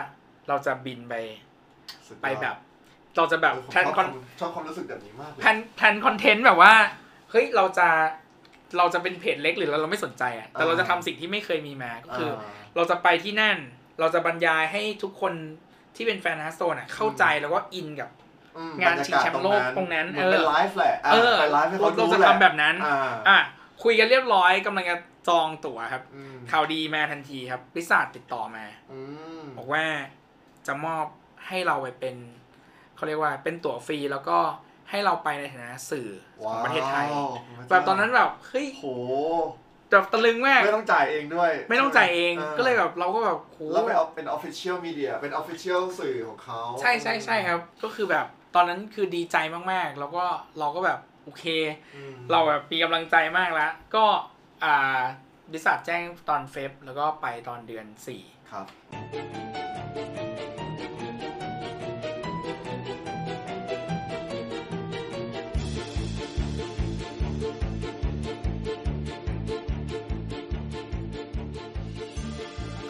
เราจะบินไปสุดยอดไปแบบ เราจะแบบเออผม plan ชอบคอนความชอบความรู้สึกแบบนี้มากเลย plan plan คอนเทนต์แบบว่าเฮ้ยเราจะเราจะเป็นเพจเล็กหรือเราเราไม่สนใจอะแต่เราจะทำสิ่งที่ไม่เคยมีมาก็คือเราจะไปที่นั่น เราจะบรรยายให้ทุกคนที่เป็นแฟน Hearthstone อะเข้าใจแล้วก็อินกับอืมงานชิงแชมป์โลกตรงนั้นเหมือนเป็นเออไลฟ์แหละะเออไปไลฟ์ให้เขาเราดูจะแหละทำแบบนั้นอ่าอะคุยกันเรียบร้อยกำลังจะ จองตั๋วครับอืมข่าวดีมาทันทีครับบริษัทติดต่อมาอืมบอกว่าจะมอบให้เราไปเป็นเขาเรียกว่าเป็นตั๋วฟรีแล้วก็ให้เราไปในฐานะสื่อของประเทศไทยว้าวแบบตอนนั้นแบบเฮ้ยโหแบบตะลึงมากไม่ต้องจ่ายเองด้วย ไม่ต้องจ่ายเองาก็เลยแบบเราก็แบบโหแล้วไปเอาเป็น official media เป็น official สื่อของเขาใช่ใช่ใช่ครับ ก็คือแบบตอนนั้นคือดีใจมากๆ แล้วก็เราก็แบบโอเคอืมเราแบบมีกำลังใจมากแล้ว ก็ อ่าบริษัทแจ้งตอน Feb แล้วก็ไปตอนเดือนสี่ครับ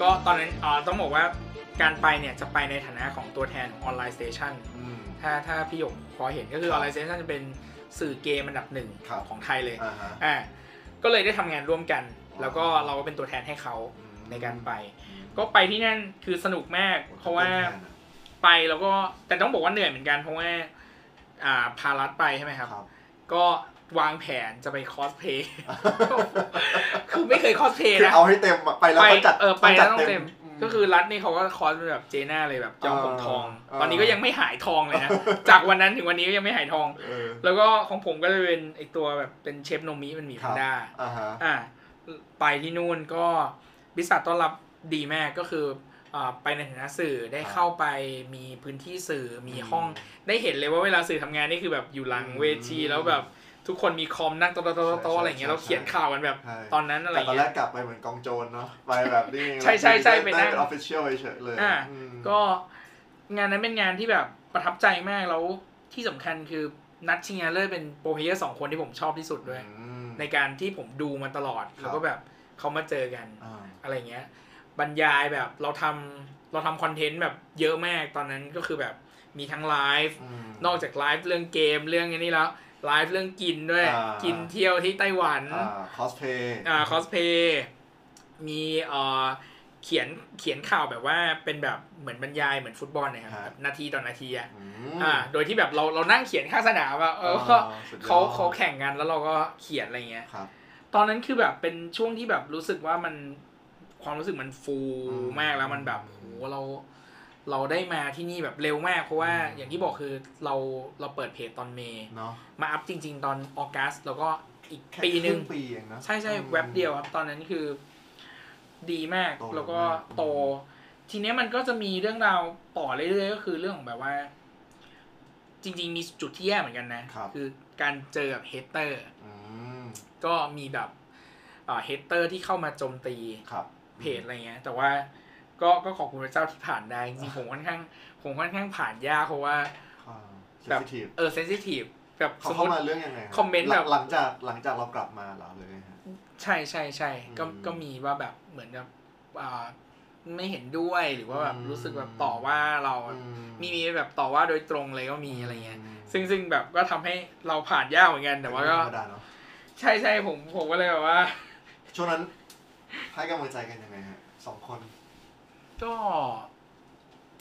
ก็ตอนนั้นอ่าต้องบอกว่าการไปเนี่ยจะไปในฐานะของตัวแทนของ Online Station อืม ถ้าถ้าพี่หยกพอเห็นก็คือครับ Online Station จะเป็นสื่อเกมอันดับหนึ่งครับ ของไทยเลย อ่าฮะ อ่า ก็เลยได้ทำงานร่วมกันว้าวแล้วก็เราก็เป็นตัวแทนให้เขาอืมในการไป ก็ไปที่นั่นคือสนุกมาก เพราะว่าป็นแทนอะไปแล้วก็แต่ต้องบอกว่าเหนื่อยเหมือนกันเพราะว่าอ่าพารัดไปใช่ไหมครับครับก็วางแผนจะไปคอสเพลย์คือไม่เคยคอสเพลย์คือนะเอาให้เต็มอะไปแล้วไปต้องจัดเออไปแล้วต้องจัดเต็ม ก็คือรัฐนี่เขาก็คอสเป็นแบบ Jaina เลยแบบจอมผมทองเออตอนนี้ก็ยังไม่หายทองเลยนะ จากวันนั้นถึงวันนี้ก็ยังไม่หายทองเออแล้วก็ของผมก็จะเป็นไอตัวแบบเป็นเชฟโนมิมันหมีคแพรับนด้าอ่าฮะอะไปที่นู่นก็บริษัทต้อนรับดีมากก็คืออ่าไปในฐานะสื่อได้ครับเข้าไปมีพื้นที่สื่อมีอืมห้องได้เห็นเลยว่าเวลาสื่อทำงานนี่คือแบบอยู่หลังอืมเวทีแล้วแบบ ทุกคนมีคอมนั่งโต๊ะโต๊ะโต๊ะโต๊ะใช่อะไรอย่างเงี้ยใช่เราเขียนข่าวกันแบบใช่ตอนนั้นอะไรแต่ตอนแรเงี้กยกลับไปเหมือนกองโจรเนาะไปแบบนี้ใช่ใช่ใช่ไปนั่ได้งเป็น official เฉยๆเลยอะออืมก็งานนั้นเป็นงานที่แบบประทับใจมากแล้วที่สำคัญคือนัดชิงชนะเลิศเป็น pro player สองคนที่ผมชอบที่สุดด้วยอืมในการที่ผมดูมาตลอดครับแล้วก็แบบเขามาเจอกันอ่าอะไรเงี้ย บรรยายแบบเราทำเราทำคอนเทนต์แบบเยอะมากตอนนั้นก็คือแบบมีทั้งไลฟ์อืมนอกจากไลฟ์เรื่องเกมเรื่องอันนี้แล้ว ไลฟ์เรื่องกินด้วย อ่ากิ กินเที่ยวที่ไต้หวันอ่า cosplay อ่าคอสเพลย์มีเอ่อเขียนเขียนข่าวแบบว่าเป็นแบบเหมือนบรรยายเหมือนฟุตบอลนะครับฮะแบบนาทีต่อนาทีอะอืมอ่า โดยที่แบบเราเรานั่งเขียนข้างสนามอะเออก็สุดยอดเขาเขาแข่งกันแล้วเราก็เขียนอะไรเงี้ย ครับ ตอนนั้นคือแบบเป็นช่วงที่แบบรู้สึกว่ามันความรู้สึกมันฟูอืมมากแล้วมันแบบโหเรา เราได้มาที่นี่แบบเร็วมาก เพราะว่าอืมอย่างที่บอกคือเราเราเปิดเพจตอนเมย์เนาะมาอัพจริง ๆ ตอนออกัสแล้วก็อีกแค่ปีหนึ่งครึ่ปีเองนะใช่ใช่อืมแว็บเดียวครับ ตอนนั้นคือดีมากโตแล้วก็มากโต ทีเนี้ยมันก็จะมีเรื่องราวต่อเรื่อยๆก็คือเรื่องของแบบว่า จริง ๆ มีจุดที่แย่เหมือนกันนะครับอการเจอกับ hater อืมก็มีแบบ hater ที่เข้ามาโจมตีครับเพจอะไรเงี้ย แต่ว่า ก็ก็ขอบคุณพระเจ้าที่ผ่านได้จริงๆผมค่อนข้างผมค่อนข้างผ่านยากเพราะว่าอ่าแบบ sensitive เออเซนซิทีฟแบบเขาสมมเข้าติมาเรื่องยังไงรับคอมเมนต์แบบหลังจากหลังจากเรากลับมาเหรอเลยฮะใช่ใช่ใช่ก็อืมก็มีว่าแบบเหมือนกับอ่าไม่เห็นด้วยหรือว่าแบบอืมรู้สึกแบบต่อว่าเราอืมีมีแบบต่อว่าโดยตรงเลยก็มีอะไรเงี้ยมซึ่งซึ่งแบบก็ทำให้เราผ่านยากเหมือนกันแต่ว่าก็ธรรมดาเนาะใช่ใช่ผมผมก็เลยแบบว่าช่วงนั้นให้กำลังใจกันยังไงฮะสองคน ก็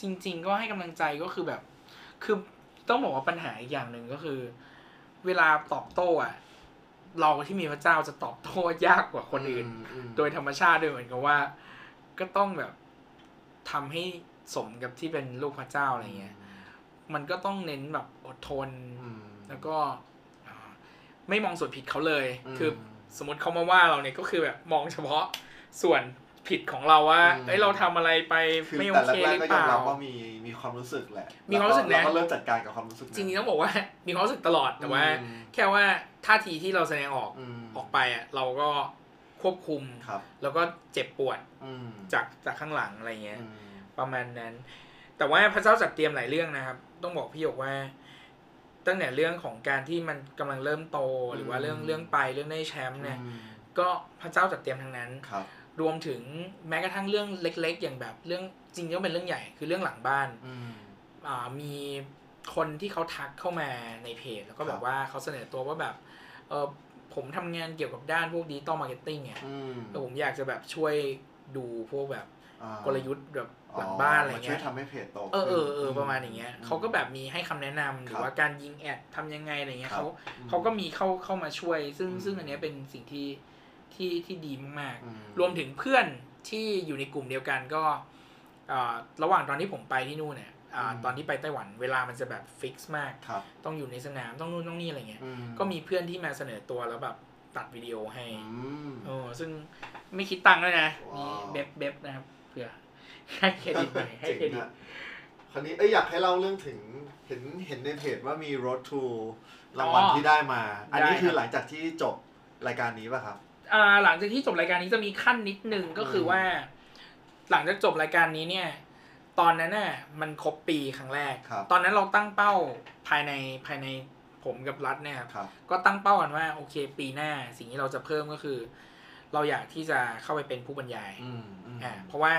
จริง ๆ ก็ให้กำลังใจก็คือแบบ คือต้องบอกว่าปัญหาอีกอย่างหนึ่งก็คือ เวลาตอบโต้อะเราที่มีพระเจ้าจะตอบโต้ยากกว่าคนอื่นมโดยธรรมชาติด้วยเหมือนกับว่า ก็ต้องแบบทำให้สมกับที่เป็นลูกพระเจ้าอะไรเงี้ย มันก็ต้องเน้นแบบอดทนอืมแล้วก็อ่าไม่มองส่วนผิดเขาเลยอืมคือสมมติเขามาว่าเราเนี่ยก็คือแบบมองเฉพาะส่วน ผิดของเราว่าอืมเอ้ยเราทำอะไรไปคือไม่โอแต่เคแรหกรือๆก็เปยอมล่า รับว่ามีมีความรู้สึกแหละมีความรู้สึกนะเราก็เริ่มจัดการกับความรู้สึกจริงๆต้องบอกว่า มีความรู้สึกตลอดแต่ว่าอืมแค่ว่าท่าทีที่เราแสดงออกอืมออกไปอะเราก็ควบคุม ครับแล้วก็เจ็บปวดอืมจากจากข้างหลังอะไรเงี้ย อืมประมาณนั้น แต่ว่าพระเจ้าจัดเตรียมหลายเรื่องนะครับ ต้องบอกพี่หยกว่า ตั้งแต่เรื่องของการที่มันกำลังเริ่มโต หรือว่าเรื่องเรื่องไปเรื่องได้แชมป์เนี่ย อืมก็พระเจ้าจัดเตรียมทั้งนั้น ครับ รวมถึงแม้กระทั่งเรื่องเล็ก ๆ อย่างแบบเรื่องจริงๆก็เป็นเรื่องใหญ่คือเรื่องหลังบ้านอืมอ่ามีคนที่เขาทักเข้ามาในเพจ แล้วก็แบครับบว่าเขาเสนอตัวว่าแบบเออผมทำงานเกี่ยวกับด้านพวก digital marketing เนี่ยอืมแล้วผมอยากจะแบบช่วยดูพวกแบบอ่ากลยุทธ์แบบหลังบ้านอะไรเงี้ยช่วยทำให้เพจโตเออเออเออขึ้นประมาณอย่างเงี้ยอืมเขาก็แบบมีให้คำแนะนำครับหรือว่าการยิง ad ทำยังไงอะไรเงี้ยครับเขาอืมเขาก็มีเข้าเข้ามาช่วย ซึ่งอืมซึ่งอันเนี้ยเป็นสิ่งที่ ที่ที่ดีมากอืๆรวมถึงเพื่อนที่อยู่ในกลุ่มเดียวกันก็อ่าระหว่างตอนที่ผมไปที่นู่นเนี่ยอ่าอืมตอนที่ไปไต้หวันเวลามันจะแบบ fix มากครับต้องอยู่ในสนามต้องนู่นต้องนี่อะไรเงี้ยอืมก็มีเพื่อนที่มาเสนอตัวแล้วแบบตัดวิดีโอให้อืมโอ้ซึ่งไม่คิดตังค์ด้วยนะว้าวมีเบบเบบนะครับเผื่อให้เครดิตหน่อยให้เครดิตจ๋งอะคราวนี้เอ้ยอยากให้เล่าเรื่องถึงเห็นเห็นในเพจว่ามี road to รางวัลอ๋อที่ได้มา อันนี้ได้คือครับหลังจากที่จบรายการนี้ป่ะครับอ่า หลังจากที่จบรายการนี้จะมีขั้นนิดนึงก็คือมว่า หลังจากจบรายการนี้เนี่ย ตอนนั้นน่ะมันครบปีครั้งแรกครับตอนนั้นเราตั้งเป้าภายในภายในผมกับรัฐเนี่ยครับครับก็ตั้งเป้ากันว่าโอเค ปีหน้าสิ่งที่เราจะเพิ่มก็คือ เราอยากที่จะเข้าไปเป็นผู้บรรยายอืมอืมอ่าเพราะว่า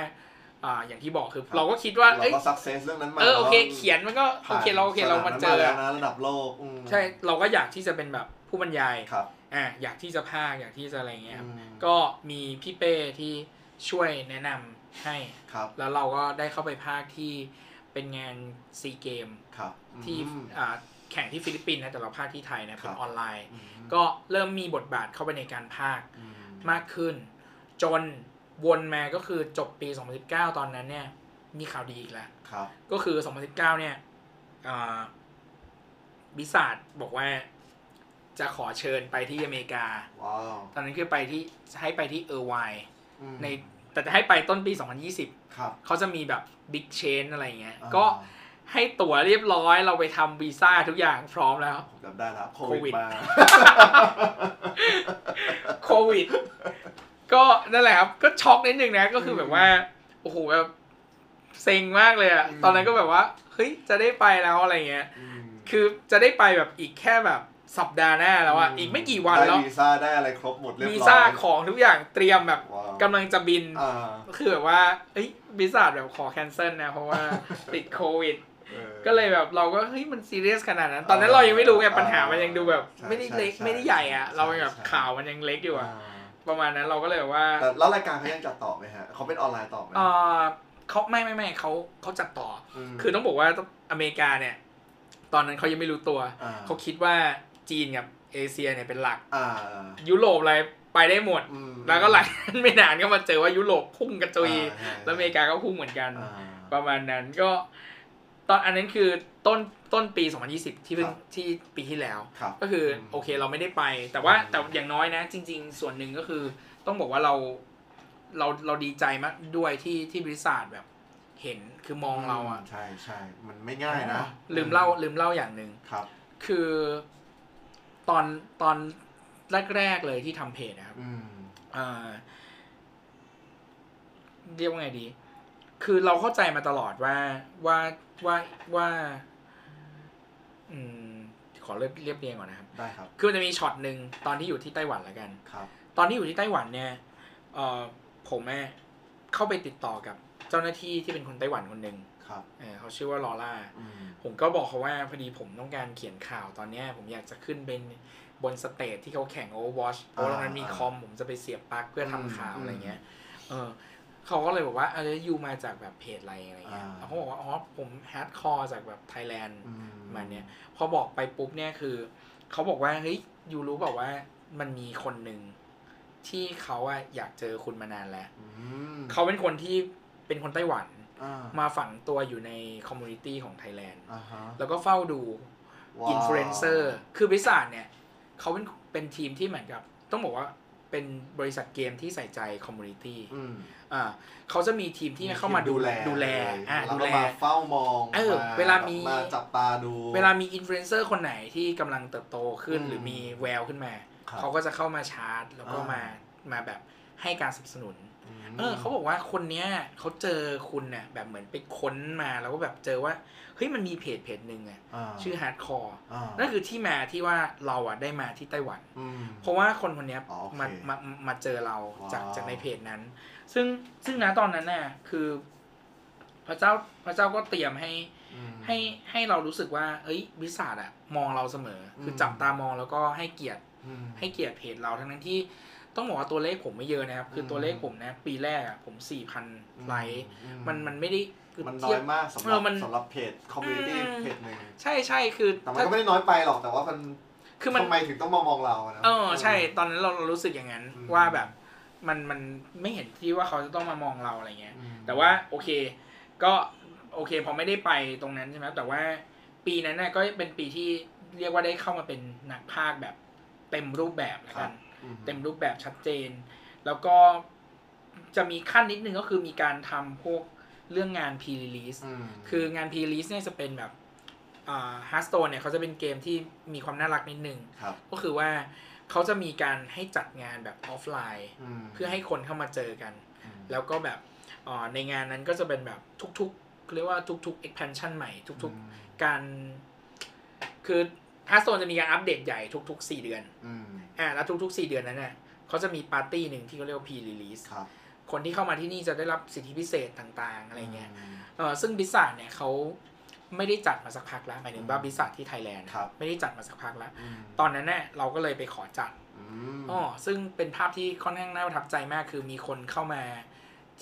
อ่าอย่างที่บอกคือครับเราก็คิดว่าเราเอ้ยก็ success เรื่องนั้นมาเออโอเคราเขียนมันก็โอผ่นเคเราโอเคเรามาเจอสนนั้นแล้วนะระดับโลกอืมใช่เราก็อยากที่จะเป็นแบบผู้บรรยายครับ อ่าอยากที่จะพากย์อยากที่จะอะไรเงี้ยครับอืมก็มีพี่เป้ที่ช่วยแนะนำให้ครับแล้วเราก็ได้เข้าไปภาคที่เป็นงานซีเกมครับที่อืมอ่าแข่งที่ฟิลิปปินส์นะแต่เราภาคที่ไทยนะคเป็รันบออนไลน์อืมก็เริ่มมีบทบาทเข้าไปในการภาคอืมมากขึ้น จนวนมาก็คือจบปี 2019 ตอนนั้นเนี่ย มีข่าวดีอีกแล้วครับก็คือ 2019 เนี่ยบิสาดบอกว่า จะขอเชิญไปที่อเมริกา ว้าว ตอนนั้นคือไปที่ให้ไปที่เออร์ไวอืมในแต่จะให้ไปต้นปี 2020 ครับเขาจะมีแบบบิ๊กเชนอะไรเงี้ยอ่าก็ให้ตั๋วเรียบร้อยเราไปทำวีซ่าทุกอย่างพร้อมแล้ว ผมจำได้แล้วโคโควิวิดดมา โควิด ก็นั่นแหละครับ ก็ช็อกนิดนึงนะ ก็คือแบบว่า โอ้โหแบบเซ็งมากเลยอะอืม ตอนนั้นก็แบบว่า เฮ้ย จะได้ไปแล้วอะไรเงี้ย อืมคือจะได้ไปแบบอีกแค่แบบ สัปดาห์หน้าแล้วอะอีกไม่กี่วันแล้วได้วีซ่าได้อะไรครบหมดเรียบร้อยวีซ่าของทุกอย่างเตรียมแบบว้าวกำลังจะบินอ่าคือแบบว่าเอ้ย Blizzard แบบขอ cancel นะเพราะว่าติดโควิดออก็เลยแบบเราก็เฮ้ยมันซีเรียสขนาดนั้น ตอนนั้นเรายังไม่รู้ไงอ่าปัญหามันยังดูแบบใช่ไม่ได้เล็กใช่ไม่ได้ใหญ่อะใช่เราแบบใช่ข่าวมันยังเล็กอยู่อะอ่าประมาณนั้นเราก็เลยแบบว่าแต่แล้วรายการเขายังจัดต่อไหมฮะเขาเป็นออนไลน์ต่อไหมเออเขาไม่ไม่ไม่เขาเขาจัดต่ออมคือต้องบอกว่าอเมริกาเนี่ย ตอนนั้นเขายังไม่รู้ตัวอ่าเขาคิดว่า จีนกับเอเชียเนี่ยเป็นหลักอ่ายุโรปอะไรไปได้หมดอืมแล้วก็หลังไม่นานก็มาเจอว่ายุโรปพุ่งกระจุยอ่าใช่แล้วอเมริกาก็พุ่งเหมือนกันอ่าประมาณนั้นก็ ตอนอันนั้นคือต้นต้นปี 2020 ที่เพิ่งครับที่ปีที่แล้วครับก็คืออมโอเคเราไม่ได้ไป แต่ว่าอืมแต่อย่างน้อยนะ จริง ๆ ส่วนหนึ่งก็คือต้องบอกว่าเราเราเราดีใจมากด้วยที่ที่บริษัทแบบเห็นคือมองเราอะใช่ใช่มันไม่ง่ายนะ ลืมเล่าลืมเล่าอย่างหนึ่งครับ คือ ตอนตอนแรกๆเลยที่ทำเพจนะครับอืมอ่าเรียกว่าไงดี คือเราเข้าใจมาตลอดว่าว่าว่าว่าอืมขอเรียบเรียบเรียงก่อนนะครับ ได้ครับ คือมันจะมีช็อตหนึ่งตอนที่อยู่ที่ไต้หวันแล้วกัน ครับ ตอนที่อยู่ที่ไต้หวันเนี่ยเออผมแม่เข้าไปติดต่อกับเจ้าหน้าที่ที่เป็นคนไต้หวันคนหนึ่ง ครับเออเขาชื่อว่าลอร่าอืมผมก็บอกเขาว่าพอดีผมต้องการเขียนข่าวตอนเนี้ยผมอยากจะขึ้นเป็นบน stage ที่เขาแข่ง Overwatch เพราะว่าตรงนั้นมีคอมผมจะไปเสียบปลั๊กเพื่อทำข่าวอะไรเงี้ย เออเขาก็เลยบอกว่าเออ you มาจากแบบเพจอะไรอะไรเงี้ยอ่าเขาบอกว่าอ๋อผม Hardcore จากแบบไทยแลนด์อืมาเนี้ยพอบอกไปปุ๊บเนี่ยคือเขาบอกว่าเฮ้ย you รู้บอกว่ามันมีคนหนึ่งที่เขาอะอยากเจอคุณมานานแล้วอืมเขาเป็นคนที่เป็นคนไต้หวันอ่า มาฝังตัวอยู่ใน community ของไทยแลนด์อ่าฮะแล้วก็เฝ้าดูว้าวอินฟลูเอนเซอร์คือบริษัทเนี่ยเขาเป็นเป็นทีมที่เหมือนกับ ต้องบอกว่าเป็นบริษัทเกมที่ใส่ใจ community อืมอ่าเขาจะมีทีมที่เข้ามาดูแลดูแลอ่าดูแลแล้วดูก็แลมาเฝ้ามองเออเวลามีมาจับตาดู เวลามีอินฟลูเอนเซอร์คนไหนที่กำลังเติบโตขึ้นอืมหรือมีแววขึ้นมาครับเขาก็จะเข้ามาชาร์จ แล้วก็อ่ามมามาแบบให้การสนับสนุนม เออเขาบอกว่าคนเนี้ยเขาเจอคุณเนี่ยแบบเหมือนไปค้นมาแล้วก็แบบเจอว่าเฮ้ยมันมีเพจเพจหนึ่งอะาชื่อ Hardcore อ่านั่นคือที่มาที่ว่าเราอะได้มาที่ไต้หวันอืมเพราะว่าคนคนเนี้ยอ๋อโอเคมามามาเจอเราว้าวจากจากในเพจนั้น ซึ่งซึ่งนะตอนนั้นน่ะคือ พระเจ้าพระเจ้าก็เตรียมให้อืมให้ให้เรารู้สึกว่า เอ้ยวิสาดอะมองเราเสมอ คือมจับตามองแล้วก็ให้เกียรติอืมให้เกียรติเพจเราทั้งนั้นที่ ต้องบอกว่าตัวเลขผมไม่เยอะนะครับ คืออมตัวเลขผมนะ ปีแรกอะผมสี่พันไลค์อืมันมันไม่ได้คือมันน้เทีอยยบมากสำหเอรัอบมันสำหรับเพจคอมมูนิตี้อืมเพจหนึ่งใช่ใช่คือแต่มันถ้าก็ไม่ได้น้อยไปหรอกแต่ว่ามันคือมันทำไมถึงต้องมามองเราะนะเออใช่ตอนนั้นเราเรารู้สึกอย่างนั้นอืมว่าแบบมันมันไม่เห็นที่ว่าเขาจะต้องมามองเราอะไรเงี้ยอืมแต่ว่าโอเค ก็โอเค พอไม่ได้ไปตรงนั้นใช่ไหมแต่ว่าปีนั้นน่ะก็เป็นปีที่เรียกว่าได้เข้ามาเป็นนักพากย์แบบเต็มรูปแบบแล้วกันอื เต็มรูปแบบชัดเจน แล้วก็จะมีขั้นนิดนึงก็คือมีการทำพวกเรื่องงาน pre-release อืมคืองาน pre-release เนี่ยจะเป็นแบบอ่า Hearthstone เนี่ยเขาจะเป็นเกมที่มีความน่ารักนิดนึงครับก็คือว่าเขาจะมีการให้จัดงานแบบออฟไลน์มเพื่อให้คนเข้ามาเจอกันอืมแล้วก็แบบอ่าในงานนั้นก็จะเป็นแบบทุกๆเรียกว่าทุกๆ expansion ใหม่ ทุกอืมๆการคือ Hearthstone จะมีการอัปเดตใหญ่ทุกๆ 4 เดือนอืมอ่าแล้วทุกๆ 4 เดือนนั้นน่ะเขาจะมีปาร์ตี้หนึ่งที่เขาเรียกว่า pre-release ครับคนที่เข้ามาที่นี่จะได้รับสิทธิพิเศษต่างๆ อะไรเงี้ยมเออซึ่ง Blizzard เนี่ยเขาไม่ได้จัดมาสักพักแล้วหมายถึงว่าอืม Blizzard ที่ไทยแลนด์ครับไม่ได้จัดมาสักพักแล้วอืมตอนนั้นเนี่ยเราก็เลยไปขอจัดอืมอ๋อซึ่งเป็นภาพที่ค่อนข้างน่าประทับใจมากคือมีคนเข้ามา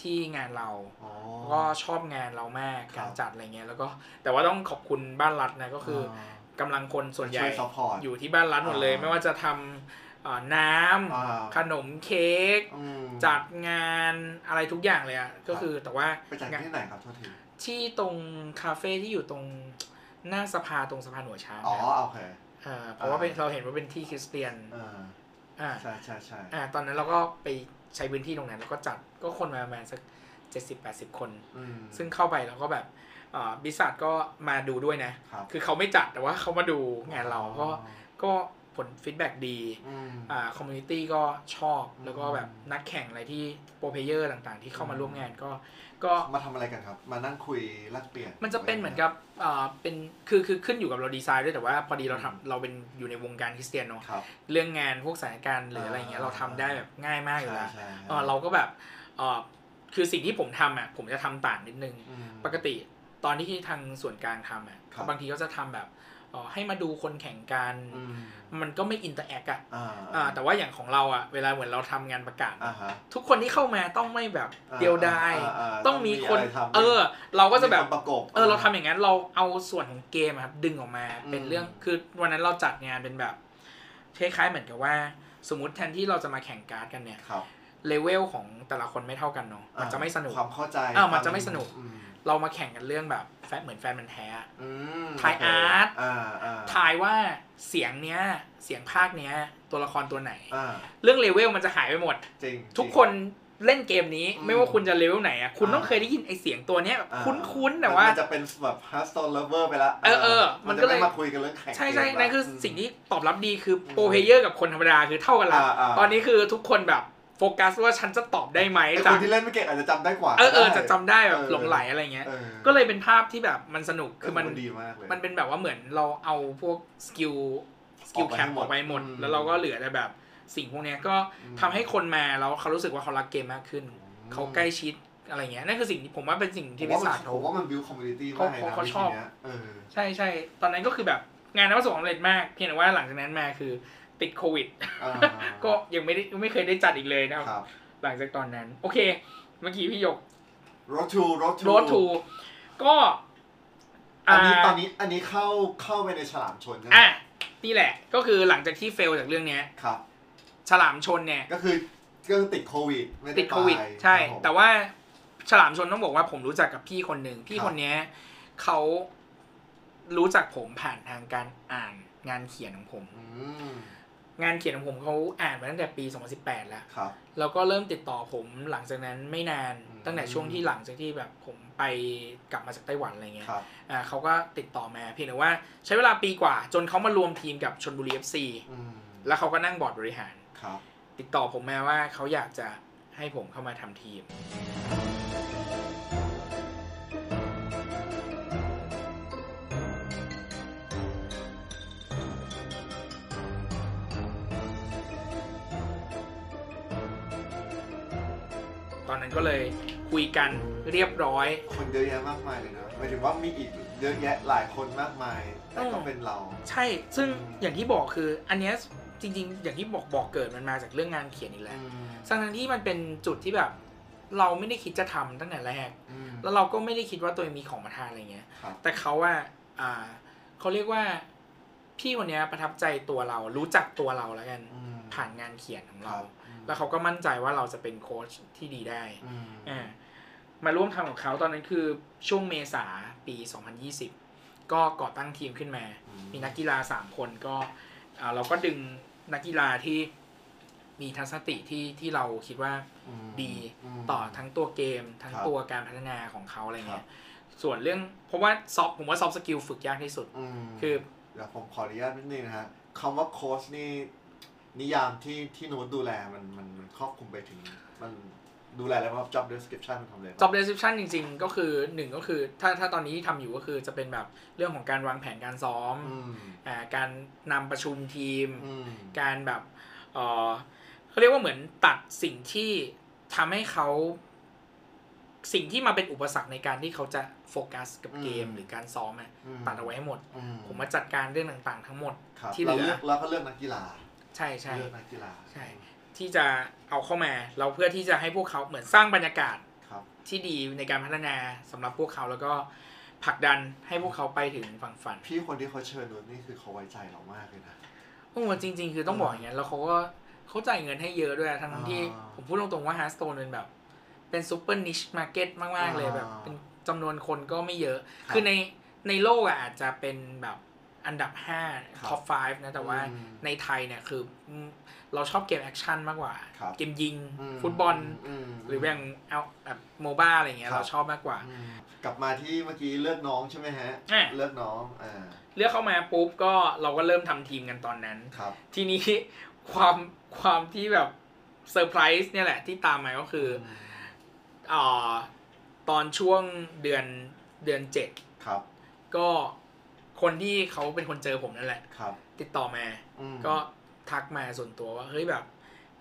ที่งานเราอ๋อก็ชอบงานเรามากครับการจัดอะไรเงี้ย แล้วก็แต่ว่าต้องขอบคุณบ้านรัฐนะก็คือ อากำลังคนส่วนใหญ่ช่วย support อยู่ที่บ้านรัฐหมดเลยอ่าไม่ว่าจะทำอ่าน้อ่าำขนมเค้กอืมจัดงานอะไรทุกอย่างเลยอะก็คือแต่ว่าไปจัดที่ไหนครับโทษทีที่ตรงคาเฟ่ที่อยู่ตรงหน้าสภาตรงสะพานหัวช้างอ๋อนะโอเคอ่าเพราะว่าเป็นเราเห็นว่าเป็นที่คริสเตียนอ่าอ่าใช่ใช่ใช่อ่าตอนนั้นเราก็ไปใช้พื้นที่ตรงนั้นแล้วก็จัดก็คนมาประมาณสักเจ็ดสิบแปดสิบคนอืมซึ่งเข้าไปเราก็แบบอ่า บิสัทก็มาดูด้วยนะครับคือเขาไม่จัดแต่ว่าเขามาดูงานเราก็ก็ผล feedback ดีอืมอ่า community ก็ชอบอืมแล้วก็แบบนักแข่งอะไรที่ pro player ต่างๆ ที่เข้ามาร่วมงานก็ ก็มาทำอะไรกันครับ มานั่งคุยแลกเปลี่ยน มันจะเป็นเหมือนกับอ่าเป็นคือคือขึ้นอยู่กับเราดีไซน์ด้วยแต่ว่าพอดีเราทำเราเป็นอยู่ในวงการคริสเตียนเนาะครับเรื่องงานพวกสถานการณ์หรืออะไรเงี้ยเราทำได้แบบง่ายมากอยู่ใช่แล้วใช่เออเราก็แบบเออคือสิ่งที่ผมทำอะผมจะทำต่างนิดนึงอืมปกติ ตอนที่ทางส่วนกลางทำอะครับบางทีก็จะทำแบบเอ่อให้มาดูคนแข่งกันอืมมันก็ไม่ interact อะอ่าอ่าแต่ว่าอย่างของเราอะเวลาเหมือนเราทำงานประกาศอ่าฮะทุกคนที่เข้ามาต้องไม่แบบอ่าเดียวดายอ่าอ่าต้องมีคนต้องมีอะไรทำเออ เราก็จะแบบมีคนประกบเออเราทำอย่างนั้นเราเอาส่วนของเกมอะครับดึงออกมาเป็นอืมเรื่องคือวันนั้นเราจัดงานเป็นแบบคล้ายๆเหมือนกับว่า สมมติแทนที่เราจะมาแข่งการ์ดกันเนี่ยครับเลเวลของแต่ละคนไม่เท่ากันเนาะมันจะไม่สนุกความเข้าใจอ้าวมันจะไม่สนุกอืม เรามาแข่งกันเรื่องแบบแฟนเหมือนแฟนพันธุ์แท้อะอืมทาย art อ่าอ่าทายว่าเสียงเนี้ย เสียงภาคเนี้ย ตัวละครตัวไหนอ่าเรื่องเลเวลมันจะหายไปหมดจริงทุกคนเล่นเกมนี้อืมไม่ว่าคุณจะเลเวลไหนอะคุณอ่าต้องเคยได้ยินไอเสียงตัวเนี้ยแบบอ่าคุ้นๆแต่ว่านจะเป็นแบบ Hearthstone lover ไปละเออเออมันก็เลยจะไม่มาคุยกันเรื่องแข่งใช่ใช่เกมละนั่นคือมสิ่งที่ตอบรับดีคืออืม pro player กับคนธรรมดาคือเท่ากันละอ่าอ่าตอนนี้คือทุกคนแบบ โฟกัสว่าฉันจะตอบได้ไหมไอ้คจากนที่เล่นไม่เก่งอาจจะจำได้กว่าเออเออได้จะจำได้แบบเออหลงไหลอะไรเงี้ย เออก็เลยเป็นภาพที่แบบมันสนุกคือมัน ดีมากเลย มันเป็นแบบว่าเหมือนเราเอาพวกสกิลสกิลออกไปแคให้มหมดออกไปหมดอืมแล้วเราก็เหลือแต่แบบสิ่งพวกเนี้ยก็อืม ทำให้คนมาแล้วเขารู้สึกว่าเขารักเกมมากขึ้นอืมเขาใกล้ชิดอะไรเงี้ยนั่นคือสิ่งที่ผมว่าเป็นสิ่งผที่มพิว่าศามัจนเขาผมว่ามันบิวคอมมูนิตี้เขามากเลยนะเขาวิชอบธีเนี้ยเออ ใช่ใช่ตอนนั้นก็คือแบบงานนั้นประสบความสำเร็จมาก เพียงแต่ว่าหลังจากนั้นมาคือ ติดโควิดอ่าก็ยังไม่ได้ไม่เคยได้จัดอีกเลยนะครับครับหลังจากตอนนั้น โอเค เมื่อกี้พี่หยกรถทูรถทูโรดทูก็อันนี้าตอนนี้อันนี้เข้าเข้าไปในฉลามชนใช่ไหมอะนี่แหละ ก็คือหลังจากที่เฟลจากเรื่องเนี้ยครับ ฉลามชนเนี่ย ก็คือก็ติดโควิดไม่ไติดโควิดไปใช่ครับผมแต่ว่าฉลามชนต้องบอกว่าผมรู้จักกับพี่คนหนึ่งพี่ครับคนเนี้ยเขารู้จักผมผ่านทางการอ่านงานเขียนของผมอืม งานเขียนของผมเขาอ่านมาตั้งแต่ปี 2018 แล้ว ครับ แล้วก็เริ่มติดต่อผมหลังจากนั้นไม่นาน อืม ตั้งแต่ช่วงที่หลังจากที่แบบผมไปกลับมาจากไต้หวันอะไรเงี้ย ครับ อ่าเขาก็ติดต่อมาเพียงแต่ว่าใช้เวลาปีกว่า จนเขามารวมทีมกับชนบุรี FC อืมแล้วเขาก็นั่งบอร์ดบริหาร ครับ ติดต่อผมมาว่าเขาอยากจะให้ผมเข้ามาทำทีม นนั้นก็เลยคุยกันเรียบร้อย คนเยอะแยะมากมายเลยนะหมายถึงว่ามีอีกเยอะแยะหลายคนมากมาย แต่ก็อืมเป็นเรา ใช่ ซึ่งอืมอย่างที่บอกคืออันเนี้ยจริง ๆ อย่างที่บอกบอกเกิดมันมาจากเรื่องงานเขียนอีกแล้วอืมทั้งๆที่มันเป็นจุดที่แบบ เราไม่ได้คิดจะทำตั้งแต่แรกอืมแล้วเราก็ไม่ได้คิดว่าตัวเองมีของมาทานอะไรเงี้ยครับแต่เขาว่าอ่าเขาเรียกว่าพี่คนเนี้ยประทับใจตัวเรารู้จักตัวเราแล้วกันอืมผ่านงานเขียนของคเรารับอืม แล้วเขาก็มั่นใจว่าเราจะเป็นโค้ชที่ดีได้อืมอ่ามาร่วมทำกับเขาตอนนั้นคือช่วงเมษาปี 2020 ก็ก่อตั้งทีมขึ้นมา มีนักกีฬาสามคนก็อ่าเราก็ดึงนักกีฬาที่มีทัศนคติที่ที่เราคิดว่ามดีมต่อทั้งตัวเกม ทั้งครับตัวการพัฒนาของเขาอะไรเงี้ยครับส่วนเรื่องเพราะว่า soft ผมว่า soft skill ฝึกยากที่สุดมคือเดี๋ยวผมขออนุญาตนิดนึงนะฮะคำว่าโค้ชนี่ นิยามที่ที่นูตดูแลมันมันมันครอบคลุมไปถึง มันดูแลอะไรบ้างครับ job description มันทำอะไรบ้าง job description จริง ๆ ก็คือหนึ่งก็คือถ้าถ้าตอนนี้ที่ทำอยู่ก็คือจะเป็นแบบเรื่องของการวางแผนการซ้อมอืมอ่าการนำประชุมทีมอืมการแบบเออเขาเรียกว่าเหมือนตัดสิ่งที่ทำให้เขาสิ่งที่มาเป็นอุปสรรคในการที่เขาจะโฟกัสกับเกมอืมหรือการซ้อมอะอืมตัดเอาไว้ให้หมดอืผมมาจัดการเรื่องต่างๆ ทั้งหมดครับที่เหลืเราเลือกเราก็เลือกนักกีฬา ใช่ใช่เลือกนักกีฬาใช่ ที่จะเอาเข้ามาเราเพื่อที่จะให้พวกเขาเหมือนสร้างบรรยากาศครับที่ดีในการพัฒนาสำหรับพวกเขาแล้วก็ผลักดันให้พวกเขาไปถึงฝั่งฝัน พี่คนที่เขาเชิญนุชนี่คือเขาไว้ใจเรามากเลยนะโอ้จริง ๆ คือต้องบอกอย่างนี้แล้วเขาก็เขาจ่ายเงินให้เยอะด้วยทั้งๆที่อ่าผมพูดตรงๆว่า Hearthstone เป็นแบบ เป็น super niche market มากๆเลยอ่าแบบ เป็นจำนวนคนก็ไม่เยอะครับคือในในโลกอะอาจจะเป็นแบบ อันดับครับ5 top 5นะ แต่ว่าอืมในไทยเนี่ยคืออืมเราชอบเกม action มากกว่าครับเกมยิงมฟุตบอลมหรืออย่างเอาแบบ MOBA อะไรเงี้ยครับเราชอบมากกว่าอืมกลับมาที่เมื่อกี้เลือกน้องใช่ไหมฮะอะเลือกน้องอ่าเลือกเข้ามาปุ๊บก็เราก็เริ่มทำทีมกันตอนนั้นครับทีนี้ความความที่แบบเซอร์ไพรส์เนี่ยแหละที่ตามมาก็คือออ่าตอนช่วงเดือนเดือนเจ็ดครับก็ คนที่เขาเป็นคนเจอผมนั่นแหละครับติดต่อมาอืมก็ทักมาส่วนตัวว่าเฮ้ยแบบ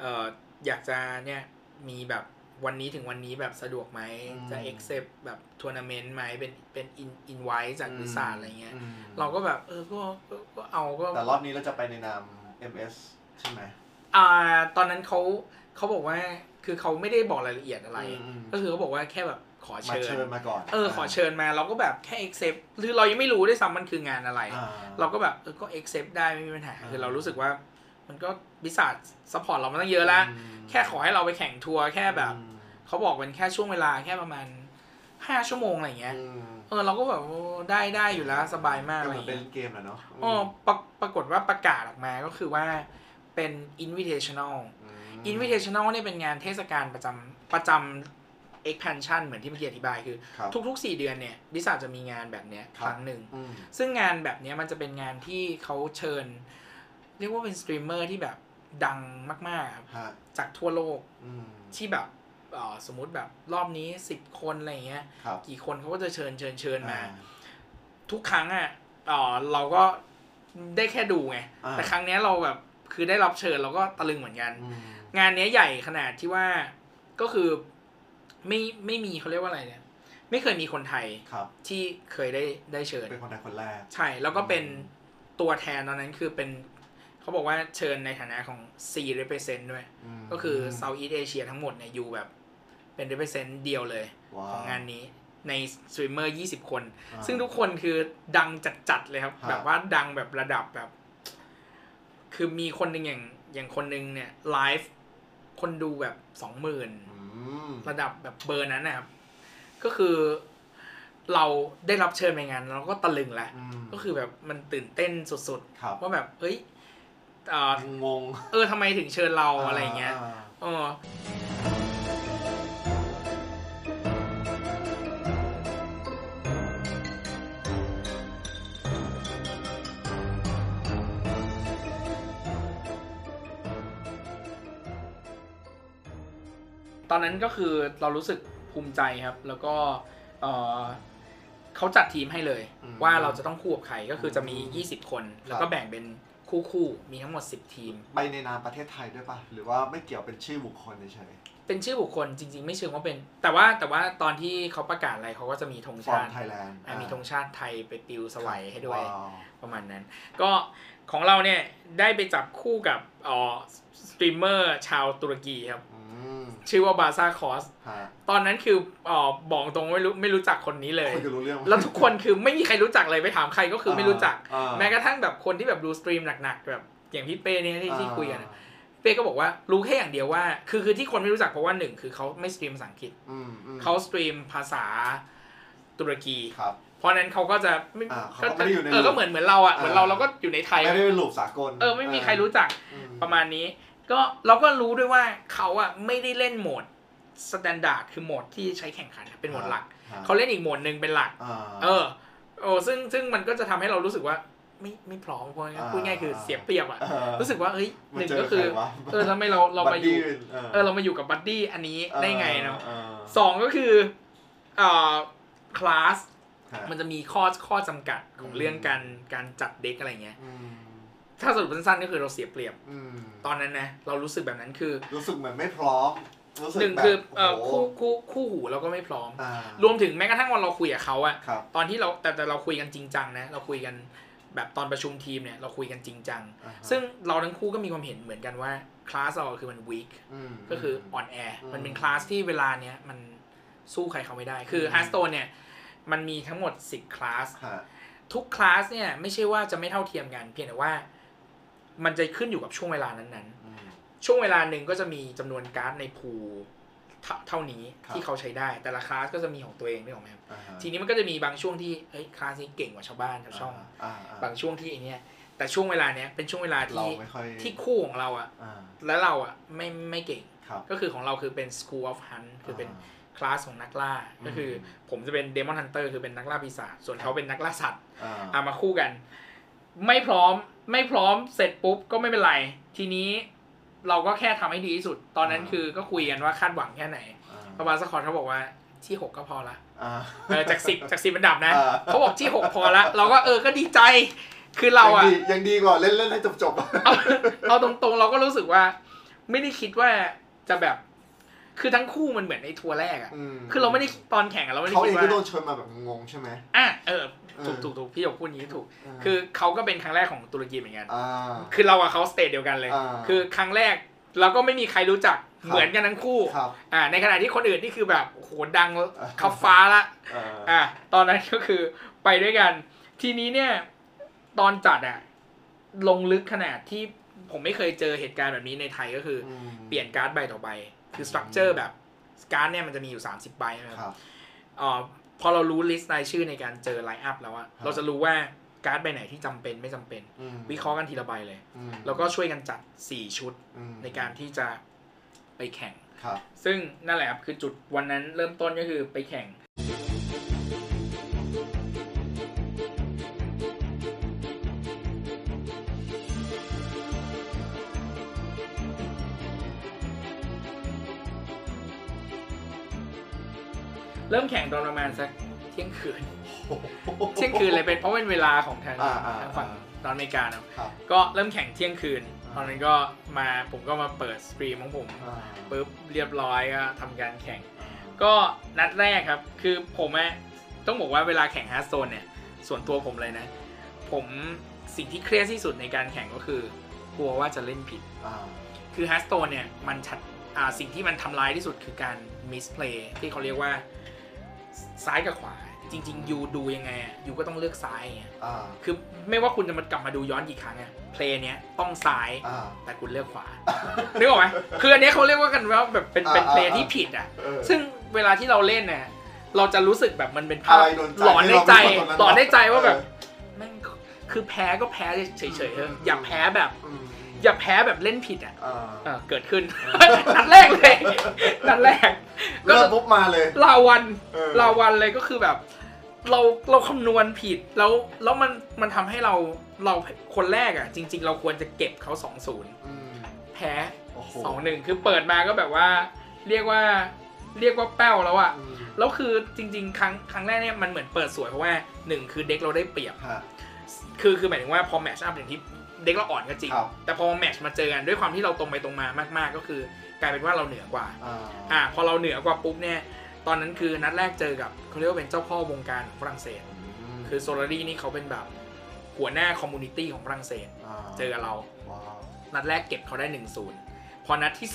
เอออยากจะเนี่ยมีแบบวันนี้ถึงวันนี้แบบสะดวกไหมอืมจะ accept แบบทัวร์นาเมนต์ไหมเป็นเป็น in invite จากวิสาอะไรเงี้ยอืมเราก็แบบเออก็ก็ก็เอาก็แต่รอบนี้เราจะไปในนาม MS ใช่ไหมอ่าตอนนั้นเขาเขาบอกว่าคือเขาไม่ได้บอกรายละเอียดอะไรอืมก็คือเขาบอกว่าแค่แบบ ขอมาเชิญ เชิญมาก่อนเออขอเชิญมาเราก็แบบแค่ accept คือเรายังไม่รู้ด้วยซ้ำมันคืองานอะไร อ่าเราก็แบบเออก็ accept ได้ไม่มีปัญหา อ่า คือเรารู้สึกว่า มันก็ Blizzard support เรามาตั้งเยอะแล้วอืมแค่ขอให้เราไปแข่งทัวร์แค่แบบอืมเขาบอกเป็นแค่ช่วงเวลาแค่ประมาณห้าชั่วโมงอะไรเงี้ย อืมเออเราก็แบบโอ้ได้ได้อยู่แล้วสบายมากก็อะไรเหมือนเป็นเงี้ยเกมแหละเนาะอ๋อปรปรากฏว่าประกาศออกมาก็คือว่าเป็น invitational ม invitational เนี่ยเป็นงานเทศกาลประจำประจำ expansion เหมือนที่เมื่อกี้อธิบายคือ ครับ ทุกๆ 4 เดือนเนี่ย Blizzard จะมีงานแบบเนี้ยครับ ครั้งหนึ่ง อืม ซึ่งงานแบบเนี้ยมันจะเป็นงานที่เขาเชิญ เรียกว่าเป็นสตรีมเมอร์ที่แบบดังมากๆครับฮะจากทั่วโลกอืมที่แบบเอ่อสมมุติแบบรอบนี้ 10 คนอะไรเงี้ยครับกี่คนเขาก็จะเชิญเชิญเชิญมา อ่ ทุกครั้งอะเอ่อเราก็ได้แค่ดูไง อ่า แต่ครั้งเนี้ยเราแบบคือได้รับเชิญเราก็ตะลึงเหมือนกัน อืมงานเนี้ยใหญ่ขนาดที่ว่าก็คือ ไม่ไม่มีเขาเรียกว่าอะไรเนี่ย ไม่เคยมีคนไทยครับ ที่เคยได้ได้เชิญ เป็นคนไทยคนแรก ใช่ แล้วก็เป็นอืมตัวแทนตอนนั้นคือเป็นเขาบอกว่าเชิญในฐานะของ C represent ด้วยมก็คือ Southeast Asia ทั้งหมดเนี่ยอยู่แบบเป็น represent เดียวเลยว้าวของงานนี้ในสตรีมเมอร์ 20 คนอ่าซึ่งทุกคนคือดังจัดๆเลยครับครับ แบบว่าดังแบบระดับแบบ คือมีคนหนึ่งอย่างอย่างคนหนึ่งเนี่ยไลฟ์คนดูแบบสองหมื่นอืม ระดับแบบเบอร์นั้นนะครับ ก็คือเราได้รับเชิญไปงานเราก็ตะลึงแหละอืมก็คือแบบมันตื่นเต้นสุดครับๆว่าแบบเฮ้ยเอ่องง เออทำไมถึงเชิญเราอะไรเงี้ยาเออ ตอนนั้นก็คือเรารู้สึกภูมิใจครับ แล้วก็เออเขาจัดทีมให้เลยอืมว่าเราจะต้องคู่กับใครก็คือจะมีอืม20 คน แล้วก็แบ่งเป็นคู่คู่ๆมีทั้งหมด 10 ทีม ไปในนามประเทศไทยด้วยปะหรือว่าไม่เกี่ยวเป็นชื่อบุคคลเฉยเป็นชื่อบุคคลจริง ๆ ไม่เชิงว่าเป็น แต่ว่าแต่ว่าตอนที่เขาประกาศอะไรเขาก็จะมีธงฟอร์ชามติไทยแลนด์อะมีธงชาติไทยไปปิวสวัยให้ด้วยว้าวประมาณนั้น ก็ของเราเนี่ยได้ไปจับคู่กับเอ่อสตรีมเมอร์ชาวตุรกีครับอืม ชื่อว่าบาซาคอสฮะตอนนั้นคือเอ่อบอกตรงไม่รู้ไม่รู้จักคนนี้เลยคุยกันรู้เรื่องไหมแล้วทุกคนคือไม่มีใครรู้จักเลยไปถามใครก็คือไม่รู้จักอ่าแม้กระทั่งแบบคนที่แบบดู stream หนักๆแบบอย่างพี่เป้เนี่ยที่ที่คุยกันอ่าอะเป้ก็บอกว่ารู้แค่อย่างเดียวว่า คือคือที่คนไม่รู้จักเพราะว่าหนึ่งคือเขาไม่ stream ภาษาอังกฤษอืมอืมเขา stream ภาษาตุรกีครับเพราะฉะนั้นเขาก็จะไม่อ่าเขาก็ไม่ได้อยู่ในเออก็เหมือนเหมือนเราอะเหมือนเราอ่าเราก็อยู่ในไทยไม่ได้เป็น loop สากลเออไม่มีใครรู้จักอืประมาณนี้ ก็เราก็รู้ด้วยว่าเขาอะไม่ได้เล่นโหมด standard คือโหมดที่ใช้แข่งขันเป็นโหมดหลักฮะเขาเล่นอีกโหมดหนึ่งเป็นหลักอ่าเออโอ้ซึ่งซึ่งมันก็จะทำให้เรารู้สึกว่าไม่ไม่พร้อมเพราะงั้นอ่าพูดง่ายคือเสียเปรียบอะเออรู้สึกว่าเฮ้ยมาหนึ่งเจอก็คือใครวะเออทำไมเราเรามาอยู่ buddy เออเออเรามาอยู่กับ buddy อันนี้ได้ไงเนาะออสองก็คือเอ่อคลาสฮะมันจะมีข้อข้อจำกัดของอืมเรื่องการการจัด deck อะไรเงี้ยอืม ถ้าสรุปสั้นๆก็คือเราเสียเปรียบอืมตอนนั้นนะเรารู้สึกแบบนั้นคือรู้สึกเหมือนไม่พร้อม รู้สึกหนึ่งแบบคือเอ่อโโหคู่คู่คู่หูเราก็ไม่พร้อม อ่ารวมถึงแม้กระทั่งวันเราคุยกับเขาอะครับตอนที่เราแต่แต่เราคุยกันจริงจังนะเราคุยกันแบบตอนประชุมทีมเนี่ยเราคุยกันจริงจัง อ่าฮะซึ่งเราทั้งคู่ก็มีความเห็นเหมือนกันว่าคลาสเราคือมัน weak มก็คืออ่อนแอ อืมมันเป็นคลาสที่เวลาเนี้ยมันสู้ใครเขาไม่ได้ คือ อืม Hearthstone เนี่ยมันมีทั้งหมด 10 คลาส ฮะทุกคลาสเนี่ยไม่ใช่ว่าจะไม่เท่าเทียมกัน เพียงแต่ว่า มันจะขึ้นอยู่กับช่วงเวลานั้นอืมๆช่วงเวลาหนึ่งก็จะมีจำนวนการ์ดในพูลเท่าเท่านี้ครับที่เขาใช้ได้ แต่ละคลาสก็จะมีของตัวเองนึกออกไหมครับอ่าฮะทีนี้มันก็จะมีบางช่วงที่เฮ้ยคลาสนี้เก่งกว่าชาวบ้านชาวช่องอ่าอ่าบางช่วงที่ไอเนี้ยแต่ช่วงเวลาเนี้ยเป็นช่วงเวลาเราที่ไม่ค่อยที่คู่ของเราอะอ่าและเราอะไม่ไม่เก่งครับก็คือของเราคือเป็น School of Hunt คือเป็นาคลาสของนักล่า ก็คืออผมจะเป็น Demon Hunter คือเป็นนักล่าปีศาจส่วนเขาเป็นนักล่าสัตว์อ่าเอามาคู่กัน ไม่พร้อมไม่พร้อมเสร็จปุ๊บก็ไม่เป็นไร ทีนี้เราก็แค่ทำให้ดีที่สุด ตอนนั้นคือก็คุยกันว่าคาดหวังแค่ไหนอ่าประมาณสกอตเขาบอกว่าที่หกก็พอละอ่าเออจากสิบจากสิบอันดับนะอ่าเขาบอกที่หกพอละเราก็เออก็ดีใจคือเราอะยังดียังดีกว่าเล่นเล่นให้จบจบๆเอาเอาตรงๆเราก็รู้สึกว่า ไม่ได้คิดว่าจะแบบ คือทั้งคู่มันเหมือนในทัวร์แรกอะมคือเราไม่ได้ตอนแข่งอะเราไม่ได้คิดว่าเขาเองก็โดนชวนมาแบบงงๆใช่ไหมอะเออเออ ถูกถูกถูกพี่หยกพูดอย่างนี้ถูกอ่าคือเขาก็เป็นครั้งแรกของตุรกีเหมือนกันอ่าคือเรากับเขา stage เดียวกันเลยอ่าคือครั้งแรกเราก็ไม่มีใครรู้จักครับเหมือนกันทั้งคู่ครับอ่าในขณะที่คนอื่นนี่คือแบบโอ้โหดังคับฟ้าละเอออะตอนนั้นก็คือไปด้วยกัน ทีนี้เนี่ยตอนจัดอะลงลึกขนาดที่ผมไม่เคยเจอเหตุการณ์แบบนี้ในไทยก็คืออมเปลี่ยนการ์ดใบต่อใบ คือ structure แบบการ์ดเนี่ยมันจะมีอยู่ 30 ใบนะครับครับเอ่อ พอเรารู้ list รายชื่อในการเจอ lineup แล้วอะครับเราจะรู้ว่าการ์ดใบไหนที่จำเป็นไม่จำเป็นอืมวิเคราะห์กันทีละใบเลยอืมแล้วก็ช่วยกันจัด 4 ชุดอืมในการที่จะไปแข่งครับซึ่งนั่นแหละครับคือจุดวันนั้นเริ่มต้นก็คือไปแข่ง เริ่มแข่งตอนประมาณสักเที่ยงคืนเที่ยงคืนเลยเป็นเพราะเป็นเวลาของทางอ่าอ่าทางฝั่งตอนอเมริกาเนอะครับ ก็เริ่มแข่งเที่ยงคืน ตอนนั้นก็มาผมก็มาเปิด stream ของผมอ่าปุ๊บเรียบร้อยก็ทำการแข่ง ก็นัดแรกครับ คือผมอะต้องบอกว่าเวลาแข่งฮาร์ t โ o นเนี่ย ส่วนตัวผมเลยนะ ผมสิ่งที่เครียดที่สุดในการแข่งก็คือกลัวว่าจะเล่นผิด อ่าคือฮาร์ t โ o นเนี่ยมันชัดอ่าสิ่งที่มันทำร้ายที่สุดคือการ misplay ที่เขาเรียกว่า ซ้ายกับขวา จริงๆ you ดูยังไงอะ you ก็ต้องเลือกซ้ายไงอ่าคือไม่ว่าคุณจะมากลับมาดูย้อนกี่ครั้งอะ play เนี้ยต้องซ้ายอ่า แต่คุณเลือกขวานึกออกไหมคืออันเนี้ยเขาเรียกว่ากันว่าแบบเป็นเป็นอ่า play อ่า ที่ผิดอะ เออ ซึ่งเวลาที่เราเล่นเนี่ยเราจะรู้สึกแบบมันเป็นภาพอะไรโดนใจหลอนในใจให้เราเป็นคนนั้นหลอนในใจว่าแบบเออแม่งคือแพ้ก็แพ้เฉยๆเถอะอืมอย่าแพ้แบบ อืม อย่าแพ้แบบเล่นผิดอะอ่าเออเกิดขึ้น นัดแรกเลยนัดแรก ก็เริ่มปุ๊บมาเลย ลาวันเออ ลาวันเลยก็คือแบบ เราเราคำนวณผิดแล้วแล้วมันมันทำให้เราเราคนแรกอะ จริง ๆ เราควรจะเก็บเขาสองศูนย์อืมแพ้ โอ้โหสองหนึ่งคือเปิดมาก็แบบว่า เรียกว่า เรียกว่าแป้วแล้วอะอืมแล้วคือจริง ๆ ครั้งครั้งแรกเนี่ยมันเหมือนเปิดสวยเพราะว่าหนึ่งคือเด็กเราได้เปรียบ ฮะคือคือหมายถึงว่าพอ match up อย่างที่ deck เราอ่อนก็จริง ครับ แต่พอ match มาเจอกันด้วยความที่เราตรงไปตรงมามาก ๆ ก็คือกลายเป็นว่าเราเหนือกว่า อ่าอ่าพอเราเหนือกว่าปุ๊บเนี่ยตอนนั้นคือนัดแรกเจอกับเขาเรียกว่าเป็นเจ้าพ่อวงการของฝรั่งเศสอืมคือ Solary นี่เขาเป็นแบบหัวหน้า community ของฝรั่งเศสอ่าเจอกับเรา ว้าวนัดแรกเก็บเขาได้1นศูนย์พอนัดที่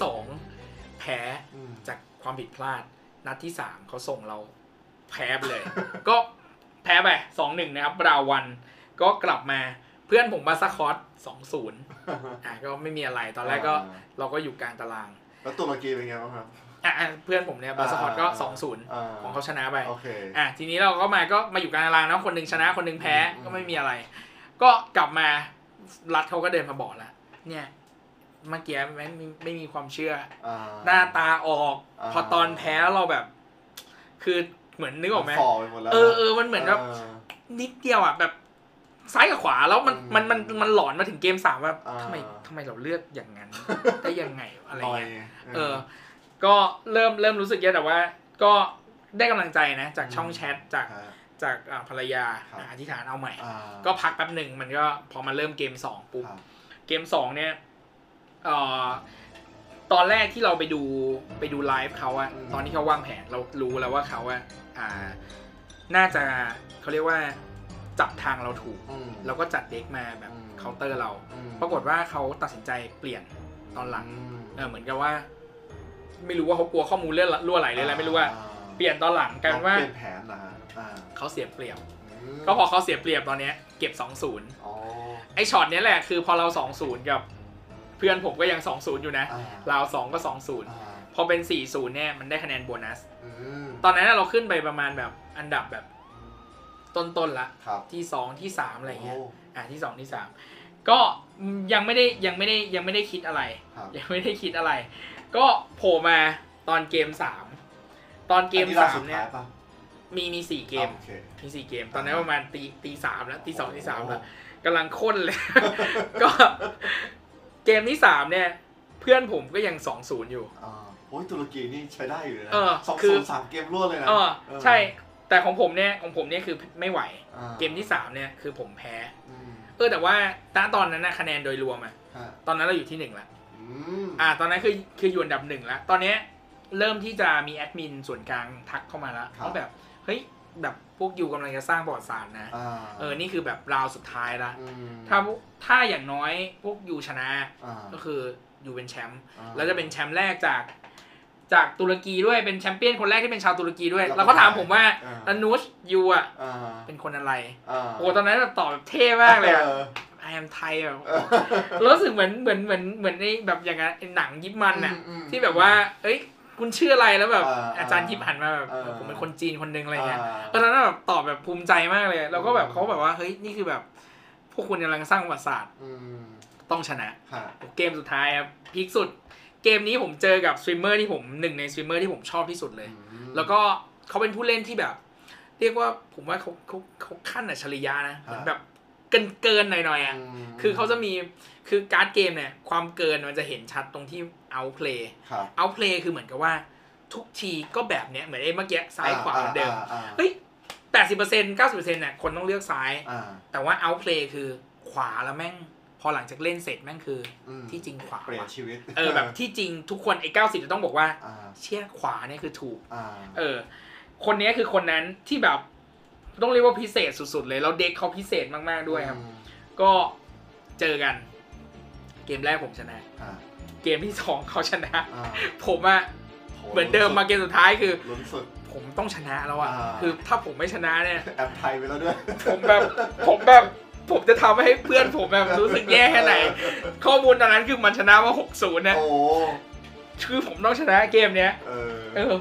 2 แพ้อืมจากความผิดพลาด นัดที่ 3เขาส่งเราแพ้ไปเลย ก็แพ้ไปสองหนึ่งนะครับบราวันก็กลับมา เพื่อนผมบาสคอตสองศูนย์อะก็ไม่มีอะไรตอนแรกก็อ่าเราก็อยู่กลางตาราง แล้วตุรกีเป็นไงบ้างครับอะอะเพื่อนผมเนี่ยบาสคอตก็อ่าสองศูนย์อ่าของเขาชนะไปโอเคอะทีนี้เราก็มาก็มาอยู่กลางตารางนะคนหนึ่งชนะคนหนึ่งแพ้อืมก็ไม่มีอะไร ก็กลับมารัฐเขาก็เดินมาบอกแล้วเนี่ยเมื่อกี้ไม่มีไม่มีความเชื่ออ่าหน้าตาออกอ่าพอตอนแพ้เราแบบ คือเหมือนนึกออกไหมฝ่อไปหมดแล้วเออเออมันเหมือนแบบอนิดเดียวอะแบบ ซ้ายกับขวาแล้วมันอืมมันมันมันหลอนมาถึงเกมสามว่าอ่าทำไมทำไมเราเลือกอย่างนั้นได้ยังไงอะไรหน่อยเงี้ยเออ ก็เริ่มเริ่มรู้สึกเยอะแต่ว่า ก็ได้กำลังใจนะจากช่องแชทจากฮะจากอ่าภรรยาครับอธิษฐานเอาใหม่อ่าก็พักแป๊บหนึ่งมันก็พอมาเริ่มเกมสองปุ๊บครับเกมสองเนี่ยเอ่อตอนแรกที่เราไปดูไปดูไลฟ์เขาอะตอนที่เขาวางแผนเรารู้แล้วว่าเขาอะอ่า น่าจะเขาเรียกว่า จับทางเราถูกอืมแล้วก็จัดเด็กมาแบบอืมเคาน์เตอร์เราอืมปรากฏว่าเขาตัดสินใจเปลี่ยนตอนหลังอืมเออเหมือนกับว่า ไม่รู้ว่าเขากลัวข้อมูลเลื่อนรั่วไหลเลยอะไรไม่รู้ว่าอ่เปลี่ยนตอนหลังกลายเป็นว่าเปลี่ยนแผนนะฮะอ่าเขาเสียเปรียบอืมก็พอเขาเสียเปรียบตอนเนี้ยเก็บ2-0อ๋อไอช็อตเนี้ยแหละคือพอเรา2-0กับเพื่อนผมก็ยัง2-0อยู่นะอ่าเราสองก็2-0อ่าพอเป็น4-0เนี่ยมันได้คะแนนโบนัสอืมตอนนั้นเราขึ้นไปประมาณแบบอันดับแบบ ต้นๆละครับที่2ที่3อะไรเงี้ยโอ่าที่2ที่3ก็ยังไม่ได้ยังไม่ได้ยังไม่ได้คิดอะไรครับยังไม่ได้คิดอะไร ก็โผล่มาตอนเกม3ตอนเกมอันนี้รอบสุด3เนี่ยท้ายปะมีมีสี่เกมโอเคมีสี่เกม ตอนนั้นประมาณตีตีสามแล้วตีสองตีสามแล้วโกำลังข้นเลยก็เกมที่สามเนี่ย เพื่อนผมก็ยังสองศูนย์อยู่อ่าโอ้ยตุรกีนี่ใช้ได้อยู่นะเออสองคือศูนย์สามเกมรวดเลยนะเออเออใช่ แต่ของผมเนี่ยของผมเนี่ยคือไม่ไหว อ่าเกมที่สามเนี่ยคือผมแพ้ อืมเออแต่ว่าณตอนนั้นนะคะแนนโดยรวมอะฮะตอนนั้นเราอยู่ที่หนึ่งละ อืมอ่า ตอนนั้นคือคืออยู่อันดับหนึ่งแล้วตอนเนี้ยเริ่มที่จะมีแอดมินส่วนกลางทักเข้ามาแล้วครับว่าแบบเฮ้ยแบบพวกยูกำลังจะสร้างประวัติศาสตร์นะ อ่าเออนี่คือแบบราวสุดท้ายละมถ้าพวกถ้าอย่างน้อยพวกยูชนะอ่าก็คือยูเป็นแชมป์ อ่าแล้วจะเป็นแชมป์แรกจาก จากตุรกีด้วยเป็นแชมเปี้ยนคนแรกที่เป็นชาวตุรกีด้วย แล้วแล้วก็ถามผมว่าอ่าแล้วนูชยูอะอ่าเป็นคนอะไรอ่าโอ้ตอนนั้นแบบตอบแบบเท่มากเลยอะออ I am Thai แบบเออรู้สึกเหมือนเหมือนเหมือนเหมือนในแบบอย่างนั้นไอ้หนังยิปมันน่ะอืมอืมที่แบบว่า เอ้ยคุณชื่ออะไรแล้วแบบอ่าอาจารย์ยิปหันมาแบบอ่าผมเป็นคนจีนคนหนึ่งอะไรเงี้ยอ่าตอนนั้นแบบตอบแบบภูมิใจมากเลยแล้วก็แบบอืมเขาแบบว่าเฮ้ยนี่คือแบบ พวกคุณกำลังสร้างประวัติศาสตร์อืมต้องชนะฮะเกมสุดท้ายครับ peak สุด เกมนี้ผมเจอกับสตรีมเมอร์ที่ผมหนึ่งในสตรีมเมอร์ที่ผมชอบที่สุดเลยอืมแล้วก็เขาเป็นผู้เล่นที่แบบ เรียกว่าผมว่าเขาเขาเขาขั้นอัจฉริยะนะเหมือนแบบเกินเกินๆหน่อยๆอะมคือเขาจะมีคือการ์ดเกมเนี่ยความเกินมันจะเห็นชัดตรงที่ outplay ครับ outplay คือเหมือนกับว่าทุกทีก็แบบเนี้ยเหมือนไอ้เมื่อกี้ซ้ายขวาเหมือนเดิมอ่าอ่าเฮ้ยแปดสิบเปอร์เซ็นต์เก้าสิบเปอร์เซ็นต์เนี่ยคนต้องเลือกซ้ายอ่าแต่ว่า outplay คือขวาแล้วแม่ง พอหลังจากเล่นเสร็จแม่งคืออืมที่จริงขวาเปลี่ยนว่ะชีวิตเออแบบที่จริงทุกคนไอ้เก้าสิบจะต้องบอกว่า อ่าเชี่ยขวาเนี่ยคือถูก อ่าเออ คนเนี้ยคือคนนั้นที่แบบต้องเรียกว่าพิเศษสุดๆเลย แล้วเด็กเขาพิเศษมากๆด้วยครับ อืมก็เจอกัน เกมแรกผมชนะ อ่าเกมที่สองเขาชนะ อ่าผมอะเหมือนเดิมมาเกมสุดท้ายคือ ลุ้นสุด ผมต้องชนะแล้วอะอ่า คือถ้าผมไม่ชนะเนี่ย แอปไทยไปแล้วด้วย ผมแบบผมแบบ ผมจะทำให้เพื่อนผมแบบรู้สึกแย่แค่ไหน ข้อมูลตอนนั้นคือมันชนะมาหกศูนย์นะโอ้คือผมต้องชนะเกมเนี้ยเออเออ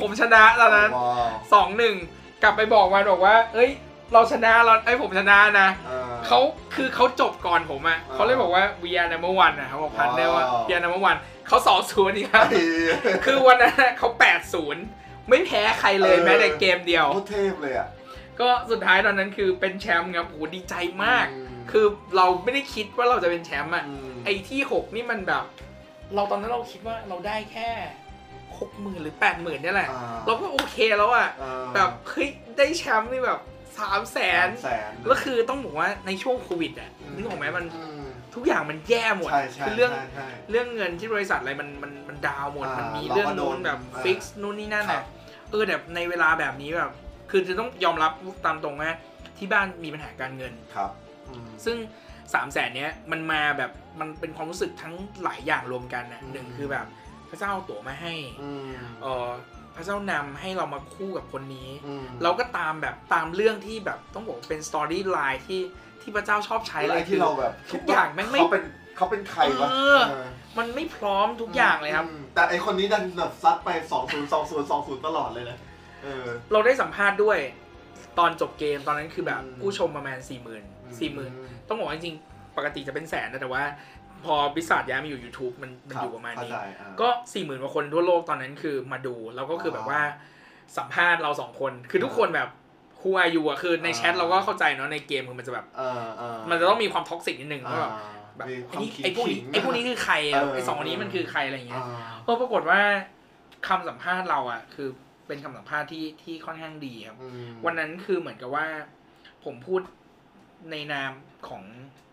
ผมชนะตอนนั้นว้าวสองหนึ่งกลับไปบอกมันบอกว่า เอ้ย เราชนะเราไอ้ยผมชนะนะออเขาคือเขาจบก่อนผมอะอ่าเขาเลยบอกว่า we are number one นะเขาบอกพันได้ว่าว้าว we are number one เขาสองศูนย์อีกครับไอ้คือวันนั้นน่ะเขาแปดศูนย์ไม่แพ้ใครเลยเออแม้แต่เกมเดียวโคตรเทพเลยอะ ก็สุดท้ายตอนนั้นคือเป็นแชมป์ครับโหดีใจมากอืมคือเราไม่ได้คิดว่าเราจะเป็นแชมป์อะมไอ้ที่หกนี่มันแบบ เราตอนนั้นเราคิดว่าเราได้แค่หกหมื่นหรือแปดหมื่นนี่ยแหละอ่าเราก็โอเคแล้วอะอ่าแบบเฮ้ยได้แชมป์นี่แบบสามแสนแสนแล้วคือต้องบอกว่าในช่วงโควิดอะนึกออกไหมมันอืมทุกอย่างมันแย่หมดใช่ใช่คือเรื่องใช่ใช่เรื่องเงินที่บริษัทอะไรมันมันมันดาวน์หมดอ่ามัมันมีเราก็เรื่องนู้นโดนแบบอ่าฟิกซ์นู่นนี่นั่นครัอะบเออแบบในเวลาแบบนี้แบบ คือจะต้องยอมรับตามตรงว่าที่บ้านมีปัญหาการเงินครับอืมซึ่งสามแสนเนี้ยมันมาแบบมันเป็นความรู้สึกทั้งหลายอย่างรวมกันนะอืมหนึ่งคือแบบพระเจ้าเอาตั๋วมาให้อืมเออพระเจ้านำให้เรามาคู่กับคนนี้อืมเราก็ตามแบบตามเรื่องที่แบบต้องบอกว่าเป็น storyline ที่ที่พระเจ้าชอบใช้อะไรเลยที่เราแบบทุกอย่างแม่งไม่เขาเป็นเขาเป็นใครวะเออเออมันไม่พร้อมทุกอย่างเลยครับอืมแต่ไอคนนี้ดันแบบซัดไปสองศูนย์สองศูนย์สองศูนย์ตลอดเลยนะ เออ เราได้สัมภาษณ์ด้วย ตอนจบเกมตอนนั้นคือแบบ อืม ผู้ชมประมาณ4 0 0 0 0 4 0 0 0 0ต้องบอกว่าจริงๆปกติจะเป็นแสนนะแต่ว่า พอบริษัทย้ายมาอยู่ YouTube มันมันอยู่ประมาณนี้เข้ใจอ่าก็สี่หมื่นกว่าคนทั่วโลกตอนนั้นคือมาดู แล้วก็คือแบบว่าสัมภาษณ์เราสองคน คือทุกคนแบบคูอายูอะคือในแชทอ่า เราก็เข้าใจเนาะในเกมคือมันจะแบบ เออเออมันจะต้องมีความ toxic นิดนึงว่าแบบอ่าแบบมีความไอ้นี่ขิง ไอ้พวกนี้ขิงไอ้พวกนี้คือใครอะเออ ไอ้สองคนนี้มันคือใครอะไรอย่างเงี้ยอ่าเออปรากฏว่าคำสัมภาษณ์เราอะคือ เป็นคำสัมภาษณ์ที่ที่ค่อนข้างดีครับอืมวันนั้นคือเหมือนกับว่า ผมพูดในนามของ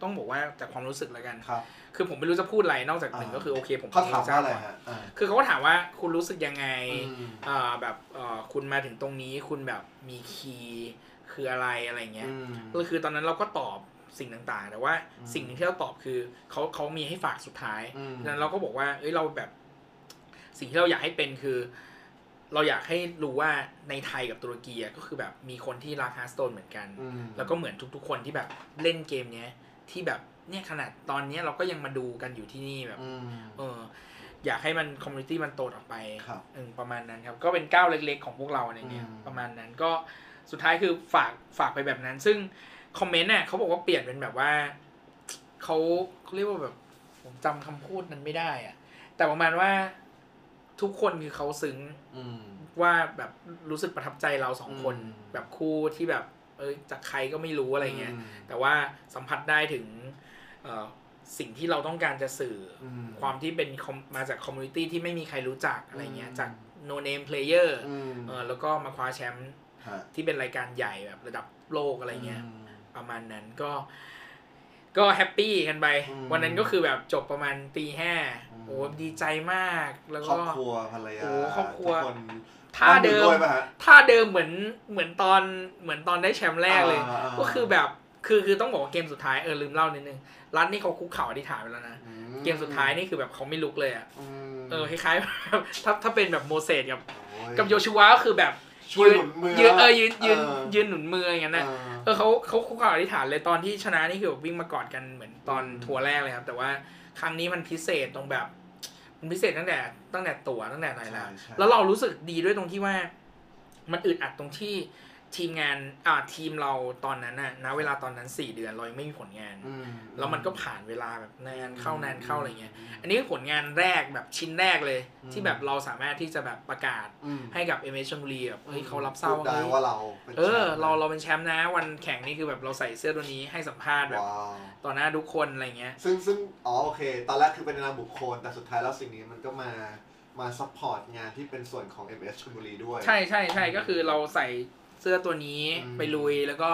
ต้องบอกว่าจากความรู้สึกแล้วกันครับ คือผมไม่รู้จะพูดอะไรนอกจากหนึ่งอ่าก็คือโอเค ผมเขาถามทว่าอะไรก่นฮะอ่าคือเขาก็ถามว่าคุณรู้สึกยังไงอืมอ่าแบบเอ่อคุณมาถึงตรงนี้คุณแบบมีคีย์คืออะไรอะไรเงี้ยอืมก็คือตอนนั้นเราก็ตอบสิ่งต่างๆ แต่ว่าอืมสิ่งหนึ่งที่เราตอบคือเขาเขามีให้ฝากสุดท้ายอืมดังนั้นเราก็บอกว่า เอ้ยเราแบบ สิ่งที่เราอยากให้เป็นคือ เราอยากให้รู้ว่าในไทยกับตุรกีอะก็คือแบบมีคนที่รัก Hearthstone เหมือนกันอืมแล้วก็เหมือนทุกๆ คนที่แบบเล่นเกมเนี้ยที่แบบเนี่ยขนาดตอนเนี้ยเราก็ยังมาดูกันอยู่ที่นี่แบบอืมเอออยากให้มัน community มันโตออกไปครับเออประมาณนั้นครับ ก็เป็นก้าวเล็กๆ ของพวกเราในเนี้ยอืมประมาณนั้นก็สุดท้ายคือฝากฝากไปแบบนั้น ซึ่งคอมเมนต์เนี่ยเขาบอกว่าเปลี่ยนเป็นแบบว่าเขาเขาเรียกว่าแบบผมจำคำพูดนั้นไม่ได้อะแต่ประมาณว่า ทุกคนคือเขาซึ้งอืมว่าแบบรู้สึกประทับใจเราสองคนอืมแบบคู่ที่แบบ เอ้ยจากใครก็ไม่รู้อะไรเงี้ยมแต่ว่าสัมผัสได้ถึงเอ่อสิ่งที่เราต้องการจะสื่อออืมความที่เป็น com- มาจากคอมมูนิตี้ที่ไม่มีใครรู้จักอะไรเงี้ยอืมจาก no name player อืมเออแล้วก็มาคว้าแชมป์ฮะที่เป็นรายการใหญ่แบบระดับโลกอะไรเงี้ยอืมประมาณนั้นก็ ก็ happy กันไป อืมวันนั้นก็คือแบบจบประมาณตีห้าอืม โอ้ดีใจมากแล้วก็ ครอบครัวภรรยาโอ้ครอบครัว ทุกคนท่าเดิม ร่วมด้วยป่ะฮะท่าเดิมเหมือนเหมือนตอนเหมือนตอนได้แชมป์แรกเลย อ่าอ่าก็คือแบบคือคือต้องบอกว่าเกมสุดท้ายเออลืมเล่านิดนึงรัฐนี่เขาคุกเข่าอธิษฐานไปแล้วนะ อืมเกมสุดท้ายนี่คือแบบเขาไม่ลุกเลยอะอืมเออคล้ายๆแบบถ้าถ้าเป็นแบบโมเสสกับโอ้ยกับโยชูวาก็คือแบบ ช่วยหนุนมือยืนเออยืนยืนเออยืนหนุนมืออย่างนั้นนะเออเออเขาเขาคุกเข่าอธิษฐานเลยตอนที่ชนะนี่คือแบบวิ่งมากอดกันเหมือนตอนอืมทัวร์แรกเลยครับ แต่ว่าครั้งนี้มันพิเศษตรงแบบมันพิเศษตั้งแต่ตั้งแต่ตั๋วตั้งแต่ไหนแล้วใช่ใช่แล้วเรารู้สึกดีด้วยตรงที่ว่า มันอึดอัดตรงที่ ทีมงานอ่าทีมเราตอนนั้นน่ะณเวลาตอนนั้นสี่เดือนเรายังไม่มีผลงานอืมแล้วมันก็ผ่านเวลาแบบนานเข้านานเข้าอะไรเงี้ย อันนี้คือผลงานแรกแบบชิ้นแรกเลยอืมที่แบบเราสามารถที่จะแบบประกาศอืมให้กับเอเมชลบุรีแบบเฮ้ยเขารับทราบพูดได้เฮ้ยว่าเราเป็นเออแชมป์เราเราเป็นแชมป์นะวันแข่งนี่คือแบบเราใส่เสื้อตัวนี้ให้สัมภาษณ์แบบว้าวต่อหน้าทุกคนอะไรเงี้ย ซึ่งซึ่งอ๋อโอเค ตอนแรกคือเป็นนามบุคคลแต่สุดท้ายแล้วสิ่งนี้มันก็มามา support งานที่เป็นส่วนของ MS ชลบุรีด้วย ใช่ใช่ใช่ก็คือเราใส่เสื้อตัวนี้อืมไปลุยแล้วก็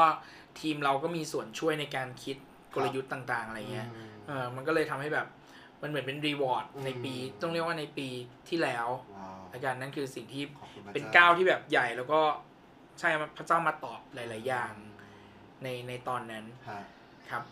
ทีมเราก็มีส่วนช่วยในการคิดกลยุทธ์ต่าง ๆ อะไรเงี้ยอืมเออมันก็เลยทำให้แบบมันเหมือนเป็น reward อืมในปีต้องเรียกว่าในปีที่แล้วว้าวอาการนั่นคือสิ่งที่ขอบคุณพระเป็นจ้ก้าวที่แบบใหญ่แล้วก็ใช่พระเจ้ามาตอบหลาย ๆ อย่างในในตอนนั้นฮะครับ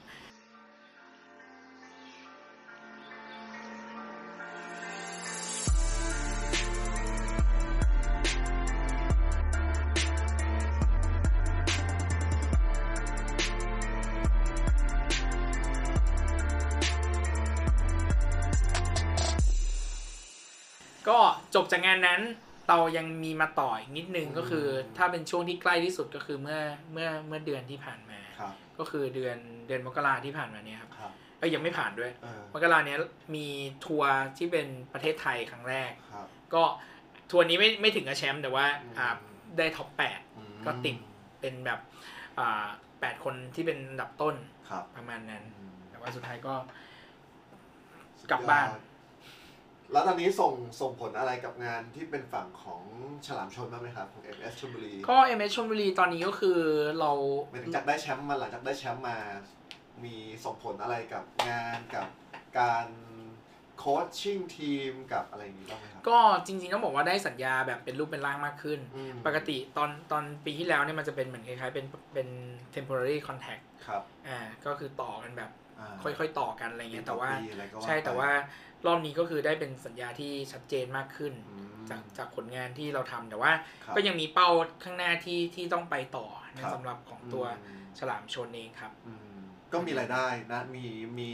ก็จบจากงานนั้นเรายังมีมาต่ออีกนิดนึงก็คือ ถ้าเป็นช่วงที่ใกล้ที่สุดก็คือเมื่อเมื่อเมื่อเดือนที่ผ่านมาครับก็คือเดือนเดือนมกราที่ผ่านมาเนี่ยครับครับเอ้ยยังไม่ผ่านด้วยเออมกราเนี้ยมีทัวร์ที่เป็นประเทศไทยครั้งแรกครับก็ทัวร์นี้ไม่ไม่ถึงกับแชมป์แต่ว่าอืมอ่าได้ top แปดอืมก็ติดเป็นแบบอ่าแปดคนที่เป็นอันดับต้นครับประมาณนั้นอืมแต่ว่าสุดท้ายก็กลับบ้าน แล้วตอนนี้ส่งส่งผลอะไรกับงานที่เป็นฝั่งของฉลามชนบ้างไหมครับของ MS ชลบุรีก็เอเมชลบุรีตอนนี้ก็คือเราหมายถึงจากได้แชมป์มาหลังจากได้แชมป์มา มีส่งผลอะไรกับงานกับการโค้ชชิ่งทีมกับอะไรอย่างนี้บ้างไหมครับ ก็จริงๆต้องบอกว่าได้สัญญาแบบเป็นรูปเป็นร่างมากขึ้น อืม ปกติตอนตอนปีที่แล้วเนี่ยมันจะเป็นเหมือนคล้ายๆเป็นเป็น temporary contact ครับอ่าก็คือต่อกันแบบอ่าค่อยๆต่อกันอะไรเงี้ยแต่ว่า ปีอะไรก็ใช่ไปแต่ว่า รอบนี้ก็คือได้เป็นสัญญาที่ชัดเจนมากขึ้นอืมจากจากผลงานที่เราทำแต่ว่าครับก็ยังมีเป้าข้างหน้าที่ที่ต้องไปต่อนะครับสำหรับของตัวอืมฉลามชนเองครับอืมก็มีรายได้นะมีมี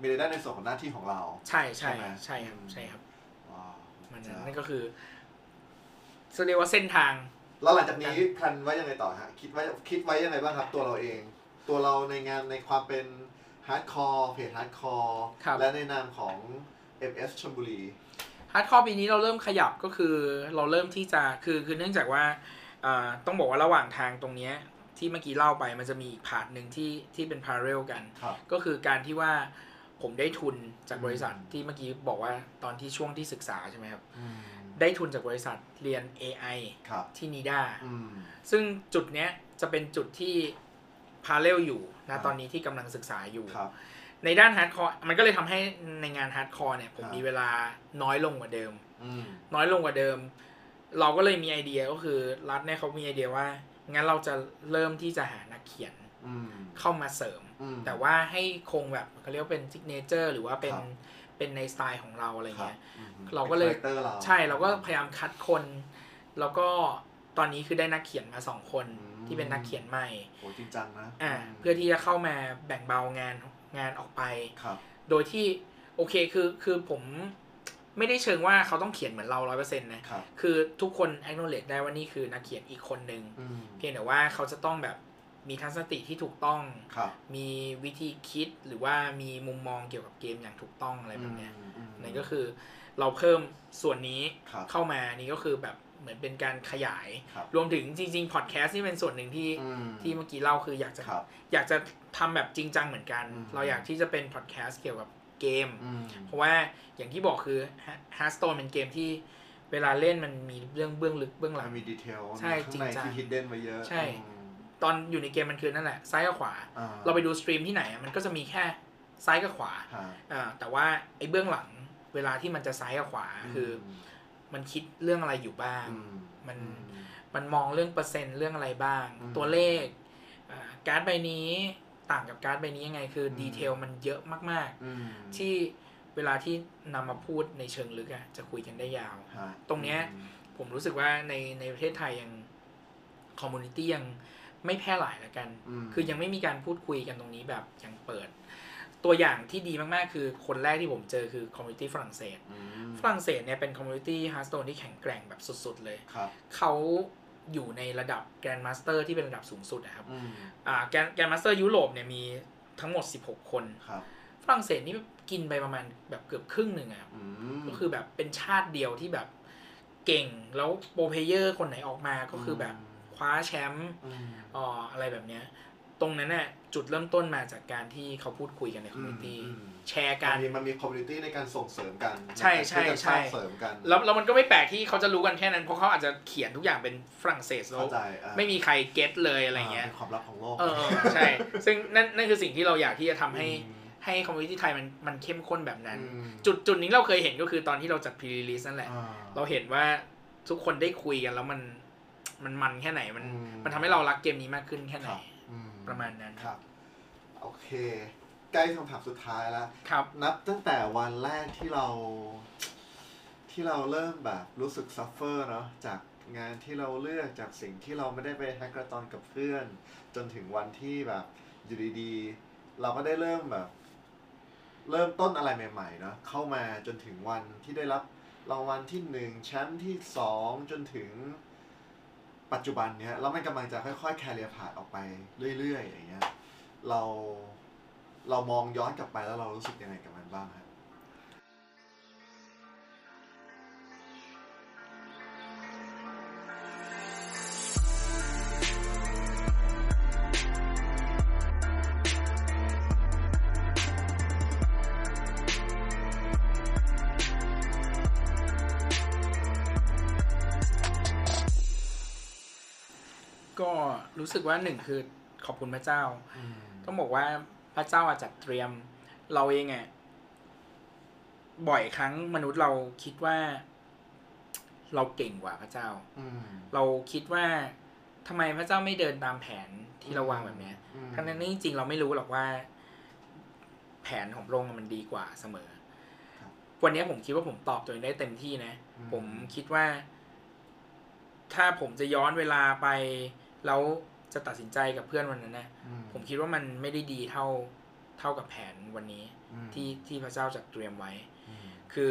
มีรายได้ในส่วนของหน้าที่ของเรา ใช่ใช่ใช่ไหมใช่ครับใช่ครับว้าวมันจ้ะนั่นก็คือจะเรียกว่าเส้นทางแล้วหลังจากนี้ plan ไว้ยังไงต่อฮะคิดไว้คิดไว้ยังไงบ้างครับ ตัวเราเอง ตัวเราในงานในความเป็นฮาร์ดคอร์เพจฮาร์ดคอร์ครับและในนามของ MS ชลบุรีฮาร์ดคอร์ปีนี้เราเริ่มขยับก็คือเราเริ่มที่จะคือคือเนื่องจากว่าอ่าต้องบอกว่าระหว่างทางตรงเนี้ยที่เมื่อกี้เล่าไปมันจะมีอีก part หนึ่งที่ที่เป็น parallel กันครับก็คือการที่ว่าผมได้ทุนจากบริษัทอืมที่เมื่อกี้บอกว่าตอนที่ช่วงที่ศึกษาใช่ไหมครับอืมได้ทุนจากบริษัทเรียน AI ครับที่นีด้าอืมซึ่งจุดเนี้ยจะเป็นจุดที่ parallel อยู่นะครับตอนนี้ที่กำลังศึกษาอยู่ครับ ในด้านฮาร์ดคอร์มันก็เลยทำให้ในงานฮาร์ดคอร์เนี่ยผมครับมีเวลาน้อยลงกว่าเดิมอืมน้อยลงกว่าเดิม เราก็เลยมีไอเดียก็คือรัฐเนี่ยเขามีไอเดียว่า งั้นเราจะเริ่มที่จะหานักเขียนอืมเข้ามาเสริมอืมแต่ว่าให้คงแบบเขาเรียกว่าเป็นซิกเนเจอร์หรือว่าเป็นครับเป็นในสไตล์ของเราอะไรครับเงี้ยอืมเราก็เลยป็น character เราใช่เราก็พยายามคัดคน แล้วก็ตอนนี้คือได้นักเขียนมาสองคนอืมที่เป็นนักเขียนใหม่โหจริงจังนะอ่าเพื่อที่จะเข้ามาแบ่งเบางาน งานออกไปครับโดยที่โอเคคือคือผมไม่ได้เชิงว่าเขาต้องเขียนเหมือนเราร้อยเปอร์เซ็นต์นะครับคือทุกคน acknowledge ได้ว่านี่คือนักเขียนอีกคนหนึ่งอืมเพียงแต่ว่าเขาจะต้องแบบมีทัศนคติที่ถูกต้องครับมีวิธีคิดหรือว่ามีมุมมองเกี่ยวกับเกมอย่างถูกต้องอะไรแบบเนี้ยอืมอืมนั่นก็คือเราเพิ่มส่วนนี้ครับเข้ามานี่ก็คือแบบ เหมือนเป็นการขยายครับรวมถึงจริงๆพอดแคสต์นี่เป็นส่วนหนึ่งที่อืมที่เมื่อกี้เล่าคืออยากจะครับอยากจะทำแบบจริงจังเหมือนกันอืมเราอยากที่จะเป็นพอดแคสต์เกี่ยวกับเกมอืมเพราะว่าอย่างที่บอกคือ Hearthstone เป็นเกมที่เวลาเล่นมันมีเรื่องเบื้องลึกเบื้องหลัมังนมีดีเทลใช่มีข้างในจริงจังที่ hidden ไว้เยอะใช่อืมตอนอยู่ในเกมมันคือนั่นแหละซ้ายกับขวาอ่เราไปดู stream ที่ไหนอะมันก็จะมีแค่ซ้ายกับขวาฮะอ่าแต่ว่าไอ้เบื้องหลังเวลาที่มันจะซ้ายกับขวาคืออ มันคิดเรื่องอะไรอยู่บ้างมมันอืมมันมองเรื่องเปอร์เซ็นต์เรื่องอะไรบ้างอืมตัวเลขอ่าการ์ดใบนี้ต่างกับการ์ดใบนี้ยังไงคืออม detail มันเยอะมากอืมๆที่เวลาที่นำมาพูดในเชิงลึกอะจะคุยกันได้ยาวฮะตรงเนี้ยผมรู้สึกว่าในในประเทศไทยยัง community ยังไม่แพร่หลายละกันมคือยังไม่มีการพูดคุยกันตรงนี้แบบอย่างเปิด ตัวอย่างที่ดีมากๆ คือคนแรกที่ผมเจอคือ community ฝรั่งเศสอืมฝรั่งเศสเนี่ยเป็น community Hearthstone ที่แข็งแกร่งแบบสุดๆ เลยครับเขาอยู่ในระดับ Grandmaster ที่เป็นระดับสูงสุดนะครับอืมอ่า Grand Grandmaster ยุโรปเนี่ยมีทั้งหมด 16 คนครับฝรั่งเศสนี่กินไปประมาณแบบเกือบครึ่งหนึ่งอะครับอืมก็คือแบบเป็นชาติเดียวที่แบบเก่งแล้ว pro player คนไหนออกมาก็คือแบบคว้าแชมป์อืมอ่ออะไรแบบเนี้ย ตรงนั้นน่ะจุดเริ่มต้นมาจากการที่เขาพูดคุยกันใน community อืมแชร์กันมีมันมี community ในการส่งเสริมกัน ใช่ใช่ในการใช่สร้างเสริมกันแล้วแล้วมันก็ไม่แปลกที่เขาจะรู้กันแค่นั้น เพราะเขาอาจจะเขียนทุกอย่างเป็นฝรั่งเศสแล้วเข้าใจอะไม่มีใคร get เลยอะไรเงี้ยเป็นความลับของโลกเออเออใช่ ซึ่งนั่นนั่นคือสิ่งที่เราอยากที่จะทำให้อืมให้ community ไทยมันมันเข้มข้นแบบนั้นอืมจุดจุดนี้เราเคยเห็นก็คือตอนที่เราจัด pre-release นั่นแหละอ่าเราเห็นว่าทุกคนได้คุยกันแล้วมันมันมันแค่ไหนมันอืมมันทำให้เรารักเกมนี้มากขึ้นแค่ไหนครับอืม ประมาณนั้นครับ โอเค ใกล้คำถามสุดท้ายแล้วครับ นับตั้งแต่วันแรกที่เรา ที่เราเริ่มแบบรู้สึก suffer เนาะจากงานที่เราเลือกจากสิ่งที่เราไม่ได้ไป hackathon กับเพื่อน จนถึงวันที่แบบอยู่ดีๆ เราก็ได้เริ่มแบบ เริ่มต้นอะไรใหม่ๆเนาะเข้ามาจนถึงวันที่ได้รับรางวัลที่หนึ่งแชมป์ที่สองจนถึง ปัจจุบันเนี้ยแล้วมันกำลังจะค่อยๆแคเรียผ่านออกไปเรื่อยๆอย่างเงี้ยเราเรามองย้อนกลับไปแล้วเรารู้สึกยังไงกับมันบ้างครั รู้สึกว่าหนึ่งคือขอบคุณพระเจ้าต้องบอกว่าพระเจ้าอาจจัดเตรียม เราเองอะบ่อยครั้งมนุษย์เราคิดว่า เราเก่งกว่าพระเจ้าอืมเราคิดว่าทำไมพระเจ้าไม่เดินตามแผนที่เราวางแบบเนี้ยอืมทั้งนั้นที่จริงๆเราไม่รู้หรอกว่า แผนของพระองค์มันดีกว่าเสมอครับวันนี้ผมคิดว่าผมตอบตัวเองได้เต็มที่นะอืมผมคิดว่า ถ้าผมจะย้อนเวลาไปแล้ว จะตัดสินใจกับเพื่อนวันนั้นนะอืผมคิดว่ามันไม่ได้ดีเท่าเท่ากับแผนวันนี้อืมที่ที่พระเจ้าจัดเตรียมไว้อืมคือ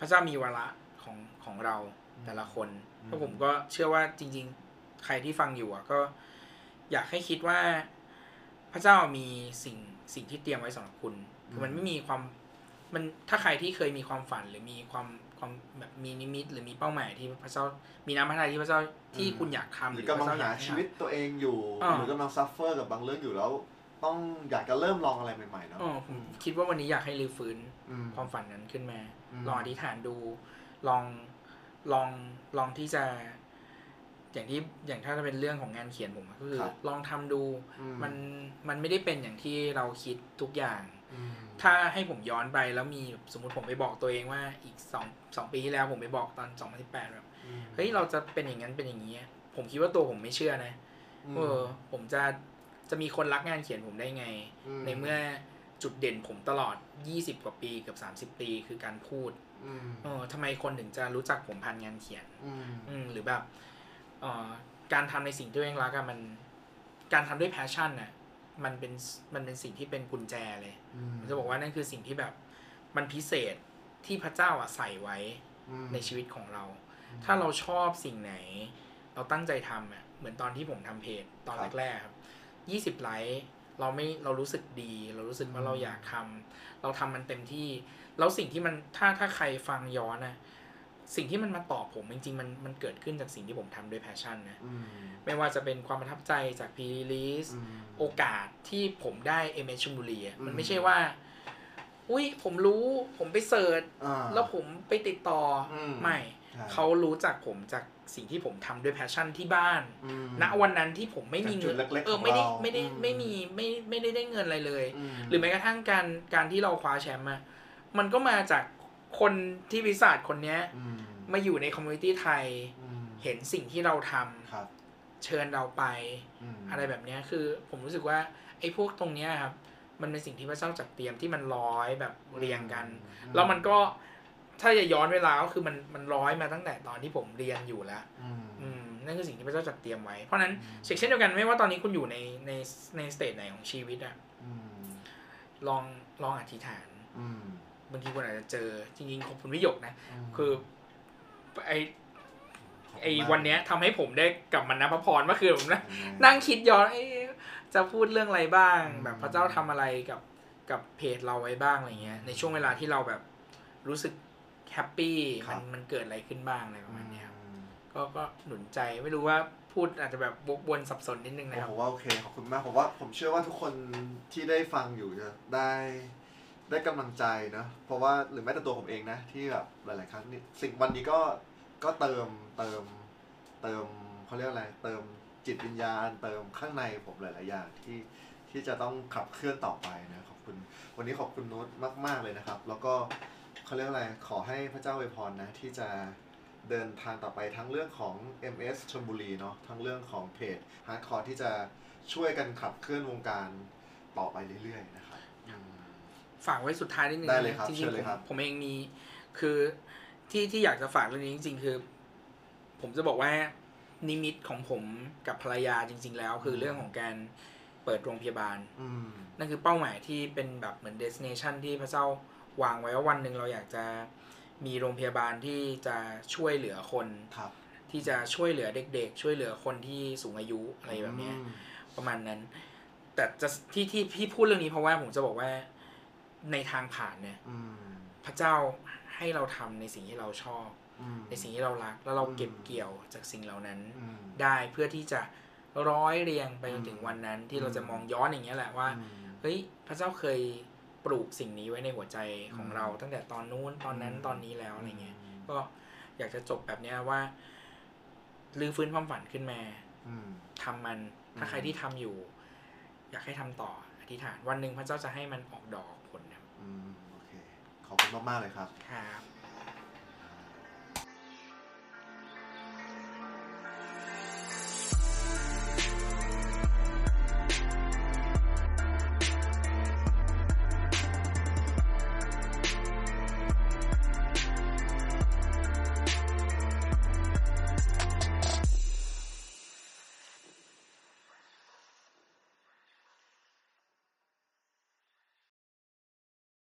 พระเจ้ามีวาระของของเราอืมแต่ละคนอืมแล้วผมก็เชื่อว่าจริง ๆ ใครที่ฟังอยู่อะก็อยากให้คิดว่า พระเจ้ามีสิ่งสิ่งที่เตรียมไว้สำหรับคุณคือมันไม่มีความมันถ้าใครที่เคยมีความฝันหรือมีความ ความแบบมีนิมิต หรือมีเป้าหมายที่พระเจ้า มีน้ำพระทัยที่พระเจ้าที่คุณอยากทำหหรืรืออกำลัพงระเจ้าอากหายชีให้วิตตัวเองอยู่อ่าหรือกำลังซัฟเฟอร์กับบางเรื่องอยู่แล้ว ต้องอยากจะเริ่มลองอะไรใหม่ๆเนาะอ๋อผมคิดว่าวันนี้อยากให้รื้อฟื้นอืมความฝันนั้นขึ้นมาอืมลองอธิษฐานดูลองลองลองที่จะ อย่างที่อย่างถ้าจะเป็นเรื่องของงานเขียนผมอะก็คือครับลองทำดูอืมันมันไม่ได้เป็นอย่างที่เราคิดทุกอย่างอืม ถ้าให้ผมย้อนไปแล้วมีสมมติผมไปบอกตัวเองว่าอีกสองสองปีที่แล้วผมไปบอกตอน2018แบบอืมเฮ้ยเราจะเป็นอย่างนั้นเป็นอย่างนี้ผมคิดว่าตัวผมไม่เชื่อนะมเออผมจะจะมีคนรักงานเขียนผมได้ไงมในเมื่อจุดเด่นผมตลอด 20 กว่าปีเกับ 30 ปีคือการพูดอืมเออทำไมคนถึงจะรู้จักผมผ่านงานเขียนอืมอืมหรือแบบ เอ่อการทำในสิ่งที่ตัวเองรักอะมัน การทำด้วยแพชชั่นน่ะ มันเป็นมันเป็นสิ่งที่เป็นกุญแจเลยอืมผมจะบอกว่านั่นคือสิ่งที่แบบมันพิเศษที่พระเจ้าอะใส่ไว้อืมในชีวิตของเรา ถ้าเราชอบสิ่งไหน เราตั้งใจทำอะเหมือนตอนที่ผมทำเพจตอนครับแรกๆครับยี่สิบไลค์เราไม่เรารู้สึกดี เรารู้สึกว่าอืมเราอยากทำเราทำมันเต็มที่ แล้วสิ่งที่มันถ้าถ้าใครฟังย้อนนะ สิ่งที่มันมาตอบผมจริงๆมันมันเกิดขึ้นจากสิ่งที่ผมทำด้วย passion นะอืมไม่ว่าจะเป็นความประทับใจจาก pre-release อืมโอกาสที่ผมได้ MS ชลบุรีอะมันอืมไม่ใช่ว่า อุ้ยผมรู้ผมไป search อ่าแล้วผมไปติดต่ออมไม่ใช่เขารู้จักผมจากสิ่งที่ผมทำด้วย passion ที่บ้านอืมณวันนั้นที่ผมไม่มีเงินจากจุดเล็กๆเออของไม่ได้เราไม่ได้อืมไม่มี ไม่ ไม่ได้ได้เงินอะไรเลยมหรือแม้กระทั่งการ การที่เราคว้าแชมป์อะมันก็มาจาก คนที่วิซาร์ดคนเนี้ยอืมมาอยู่ใน community ไทยอืมเห็นสิ่งที่เราทำครับเชิญเราไปมอะไรแบบเนี้ยคือผมรู้สึกว่าไอ้พวกตรงเนี้ยครับ มันเป็นสิ่งที่พระเจ้าจัดเตรียมที่มันร้อยแบบเรียงกันอืมแล้วมันก็ถ้าจะย้อนเวลาก็คือมันมันร้อยมาตั้งแต่ตอนที่ผมเรียนอยู่แล้วอืมอืมนั่นคือสิ่งที่พระเจ้าจัดเตรียมไว้ เพราะฉะนั้นอืมเช่นเดียวกันไม่ว่าตอนนี้คุณอยู่ในในใน stage ไหนของชีวิตอะอืมลองลองอธิษฐานอืม บางทีคุณอาจจะเจอจริงๆขอบคุณวิหยกนะอืมคือขอบคุณมากวันเนี้ยทำให้ผมได้กลับมานับพระพรเมื่อคืนผมนะอืมนั่งคิดย้อนเอ๊ะจะพูดเรื่องอะไรบ้างอืมแบบพระเจ้าทำอะไรกับกับเพจเราไว้บ้างอะไรเงี้ย ในช่วงเวลาที่เราแบบรู้สึก happy ครับมันมันเกิดอะไรขึ้นบ้างอะไรประมาณเนี้ยครับอืมก็ก็หนุนใจไม่รู้ว่าพูดอาจจะแบบวกวนสับสนนิดนึงนะครับผมว่าโอเคขอบคุณมากผมว่าผมเชื่อว่าทุกคนที่ได้ฟังอยู่จะได้ ได้กำลังใจนะเพราะว่าหรือแม้แต่ตัวผมเองนะ ที่แบบหลาย ๆ ครั้งนี่สิ่งวันนี้ก็ก็เติมเติมเติมเขาเรียกอะไร เติมจิตวิญญาณ เติมข้างในผมหลาย ๆ อย่างที่ที่จะต้องขับเคลื่อนต่อไปนะขอบคุณวันนี้ขอบคุณนุชมาก ๆ เลยนะครับ แล้วก็เขาเรียกอะไรขอให้พระเจ้าอวยพรนะที่จะเดินทางต่อไปทั้งเรื่องของ MS ชลบุรีเนาะทั้งเรื่องของเพจ hardcore ที่จะช่วยกันขับเคลื่อนวงการต่อไปเรื่อย ๆ นะครับ ฝากไว้สุดท้ายนิดนึงได้เลยครับจริงเชิญๆเลยครับผม ผมเองมี คือที่ที่อยากจะฝากเรื่องนี้จริง ๆ คือ ผมจะบอกว่านิมิตของผมกับภรรยาจริง ๆ แล้ว คือเรื่องของการเปิดโรงพยาบาลอืมนั่นคือเป้าหมายที่เป็นแบบเหมือน destination ที่พระเจ้าวางไว้ว่าวันหนึ่งเราอยากจะมีโรงพยาบาลที่จะช่วยเหลือคนครับ ที่จะช่วยเหลือเด็ก ๆ ช่วยเหลือคนที่สูงอายุอะไรแบบเนี้ยอืมประมาณนั้น แต่จะที่ที่พี่พูดเรื่องนี้เพราะว่าผมจะบอกว่า ในทางผ่านเนี่ยอืมพระเจ้าให้เราทำในสิ่งที่เราชอบอืมในสิ่งที่เรารัก แล้วเราเก็บอืมเกี่ยวจากสิ่งเหล่านั้นอืมได้เพื่อที่จะร้อยเรียงไปจนอืมถึงวันนั้นที่เราจะอืมมองย้อนอย่างเงี้ยแหละว่าอืมเฮ้ยพระเจ้าเคยปลูกสิ่งนี้ไว้ในหัวใจของอืมเรา ตั้งแต่ตอนนู้นตอนนั้นอืมตอนนี้แล้วอะไรเงี้ยก็อยากจะจบแบบเนี้ยว่ารื้อฟื้นความฝันขึ้นมาอืมทำมันถ้าอืมใครที่ทำอยู่ อยากให้ทำต่ออธิษฐานวันหนึ่งพระเจ้าจะให้มันออกดอกออกผลครับ อืมโอเค ขอบคุณมาก ๆ เลยครับ ครับ